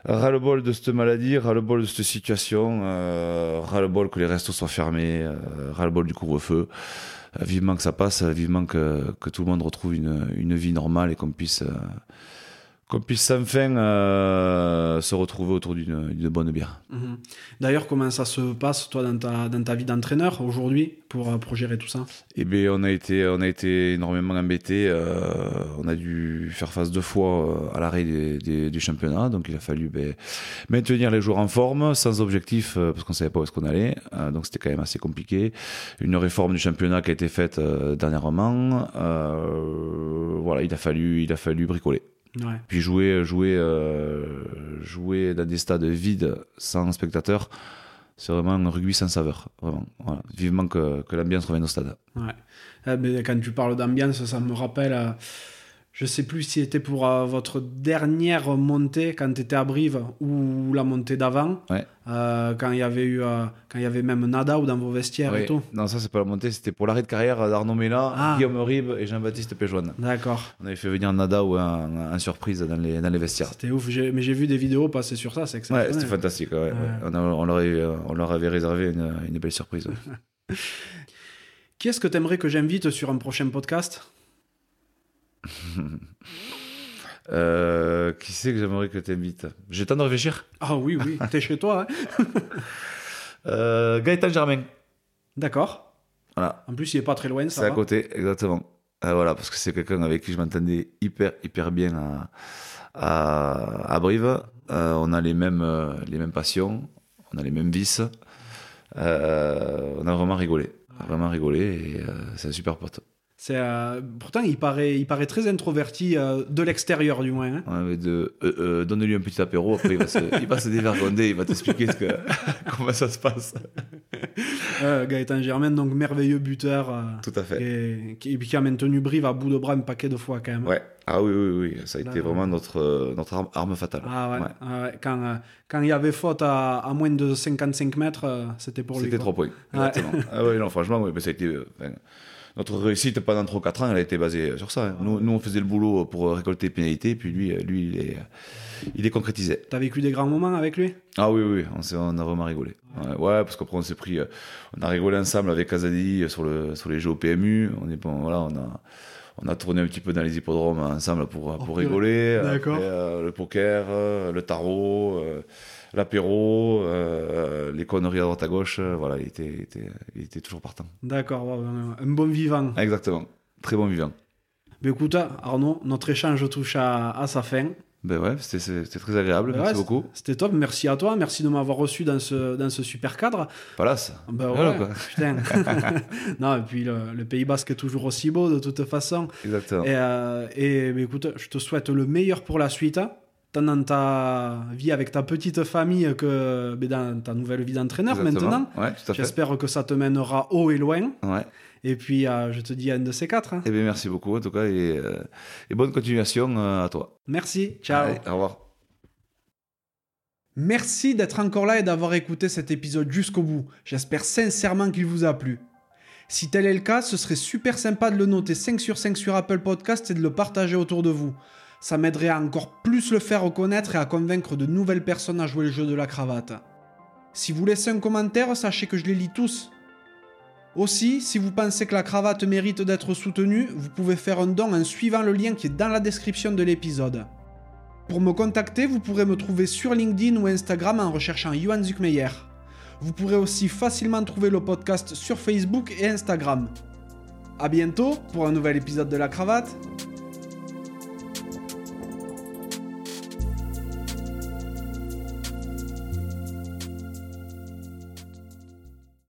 Ras-le-bol de cette maladie, ras-le-bol de cette situation, euh, ras-le-bol que les restos soient fermés, euh, ras-le-bol du couvre-feu. Euh, vivement que ça passe, euh, vivement que, que tout le monde retrouve une, une vie normale et qu'on puisse, euh, qu'on puisse enfin euh, se retrouver autour d'une bonne bière. mhm. D'ailleurs, comment ça se passe, toi, dans ta, dans ta vie d'entraîneur aujourd'hui, pour, euh, pour gérer tout ça? Eh bien, on a été, on a été énormément embêtés. euh, on a dû faire face deux fois euh, à l'arrêt des- des- du championnat, donc il a fallu ben, maintenir les joueurs en forme, sans objectif, euh, parce qu'on savait pas où est-ce qu'on allait. Euh, donc c'était quand même assez compliqué. Une réforme du championnat qui a été faite euh, dernièrement. Euh, voilà, il a fallu, il a fallu bricoler. Ouais. Puis jouer, jouer, euh, jouer dans des stades vides, sans spectateurs. C'est vraiment un rugby sans saveur, vraiment. Voilà. Vivement que, que l'ambiance revienne au stade. Ouais. Eh quand tu parles d'ambiance, ça me rappelle. euh, je sais plus si c'était pour euh, votre dernière montée quand tu étais à Brive ou la montée d'avant. Ouais. Euh, quand il y avait eu, euh, quand il y avait même Nada ou dans vos vestiaires et tout. Non, ça, c'est pas la montée, c'était pour l'arrêt de carrière d'Arnaud Mella, Ah. Guillaume Ribes et Jean-Baptiste Péjoine. D'accord. On avait fait venir Nada ou un, un surprise dans les, dans les vestiaires. C'était ouf. Mais j'ai vu des vidéos passer sur ça. C'est Ouais, exceptionnel. c'était fantastique. ouais, ouais. Ouais. On, a- on, leur avait, on leur avait réservé une, une belle surprise. ouais. Qui est-ce que tu aimerais que j'invite sur un prochain podcast? Euh, qui c'est que j'aimerais que tu invites J'ai le temps de réfléchir? Ah oui, oui. T'es chez toi. hein Euh, Gaëtan Germain. D'accord. Voilà, En plus, il est pas très loin. c'est Ça à va. côté, exactement. Euh, voilà, parce que c'est quelqu'un avec qui je m'entendais hyper, hyper bien à, à, à Brive. On a les mêmes, les mêmes passions, on a les mêmes vices. On a vraiment rigolé. Vraiment rigolé et c'est un super pote. C'est euh, pourtant il paraît, il paraît très introverti euh, de l'extérieur du moins. hein. De, euh, donne-lui un petit apéro, après il va se, il va se dévergonder, il va t'expliquer ce que, comment ça se passe. Gaëtan Germain, donc merveilleux buteur, Tout à fait. et, qui, qui a maintenu Brive à bout de bras un paquet de fois quand même. Ouais. Ah oui, oui, oui, ça a été vraiment notre, notre arme, arme fatale. Ah ouais, Ouais. ah ouais. Quand, quand il y avait faute à, à moins de 55 mètres, c'était pour lui. C'était quoi. trois points. Ouais. Exactement. ah oui, non, franchement, oui, mais ça a été. enfin, notre réussite pendant 3-4 ans, elle a été basée sur ça. hein. Nous, nous, on faisait le boulot pour récolter les pénalités, puis lui, lui il, est, il est concrétisé. T'as vécu des grands moments avec lui? Ah oui, oui, on, on a vraiment rigolé. Ouais, ouais, parce qu'après, on s'est pris. euh, On a rigolé ensemble avec Azadi sur, le, sur les jeux au PMU. On, est, bon, voilà, on, a, on a tourné un petit peu dans les hippodromes ensemble pour, pour rigoler. D'accord. Après, euh, le poker, euh, le tarot, euh, l'apéro, euh, les conneries à droite à gauche. voilà, il était, il était, il était toujours partant. D'accord, un bon vivant. Exactement. Très bon vivant. Mais écoute, Arnaud, notre échange touche à, à sa fin. Ben ouais, c'était très agréable. Ben Merci ouais, beaucoup. C'était top, merci à toi, merci de m'avoir reçu dans ce, dans ce super cadre. Ça. Ben Voilà, quoi. putain. non, et puis le, le Pays Basque est toujours aussi beau de toute façon. Exactement. Et, euh, et ben, écoute, je te souhaite le meilleur pour la suite. Tant dans ta vie avec ta petite famille que ben, dans ta nouvelle vie d'entraîneur maintenant. Ouais. J'espère que ça te mènera haut et loin. Ouais. Et puis, euh, je te dis à un de ces quatre. hein. Eh bien, merci beaucoup, en tout cas, et, euh, et bonne continuation euh, à toi. Merci, ciao. Allez, au revoir. Merci d'être encore là et d'avoir écouté cet épisode jusqu'au bout. J'espère sincèrement qu'il vous a plu. Si tel est le cas, ce serait super sympa de le noter 5 sur 5 sur Apple Podcast et de le partager autour de vous. Ça m'aiderait à encore plus le faire reconnaître et à convaincre de nouvelles personnes à jouer le jeu de la cravate. Si vous laissez un commentaire, sachez que je les lis tous. Aussi, si vous pensez que la cravate mérite d'être soutenue, vous pouvez faire un don en suivant le lien qui est dans la description de l'épisode. Pour me contacter, vous pourrez me trouver sur LinkedIn ou Instagram en recherchant Johan Zuckmeyer. Vous pourrez aussi facilement trouver le podcast sur Facebook et Instagram. A bientôt pour un nouvel épisode de la cravate.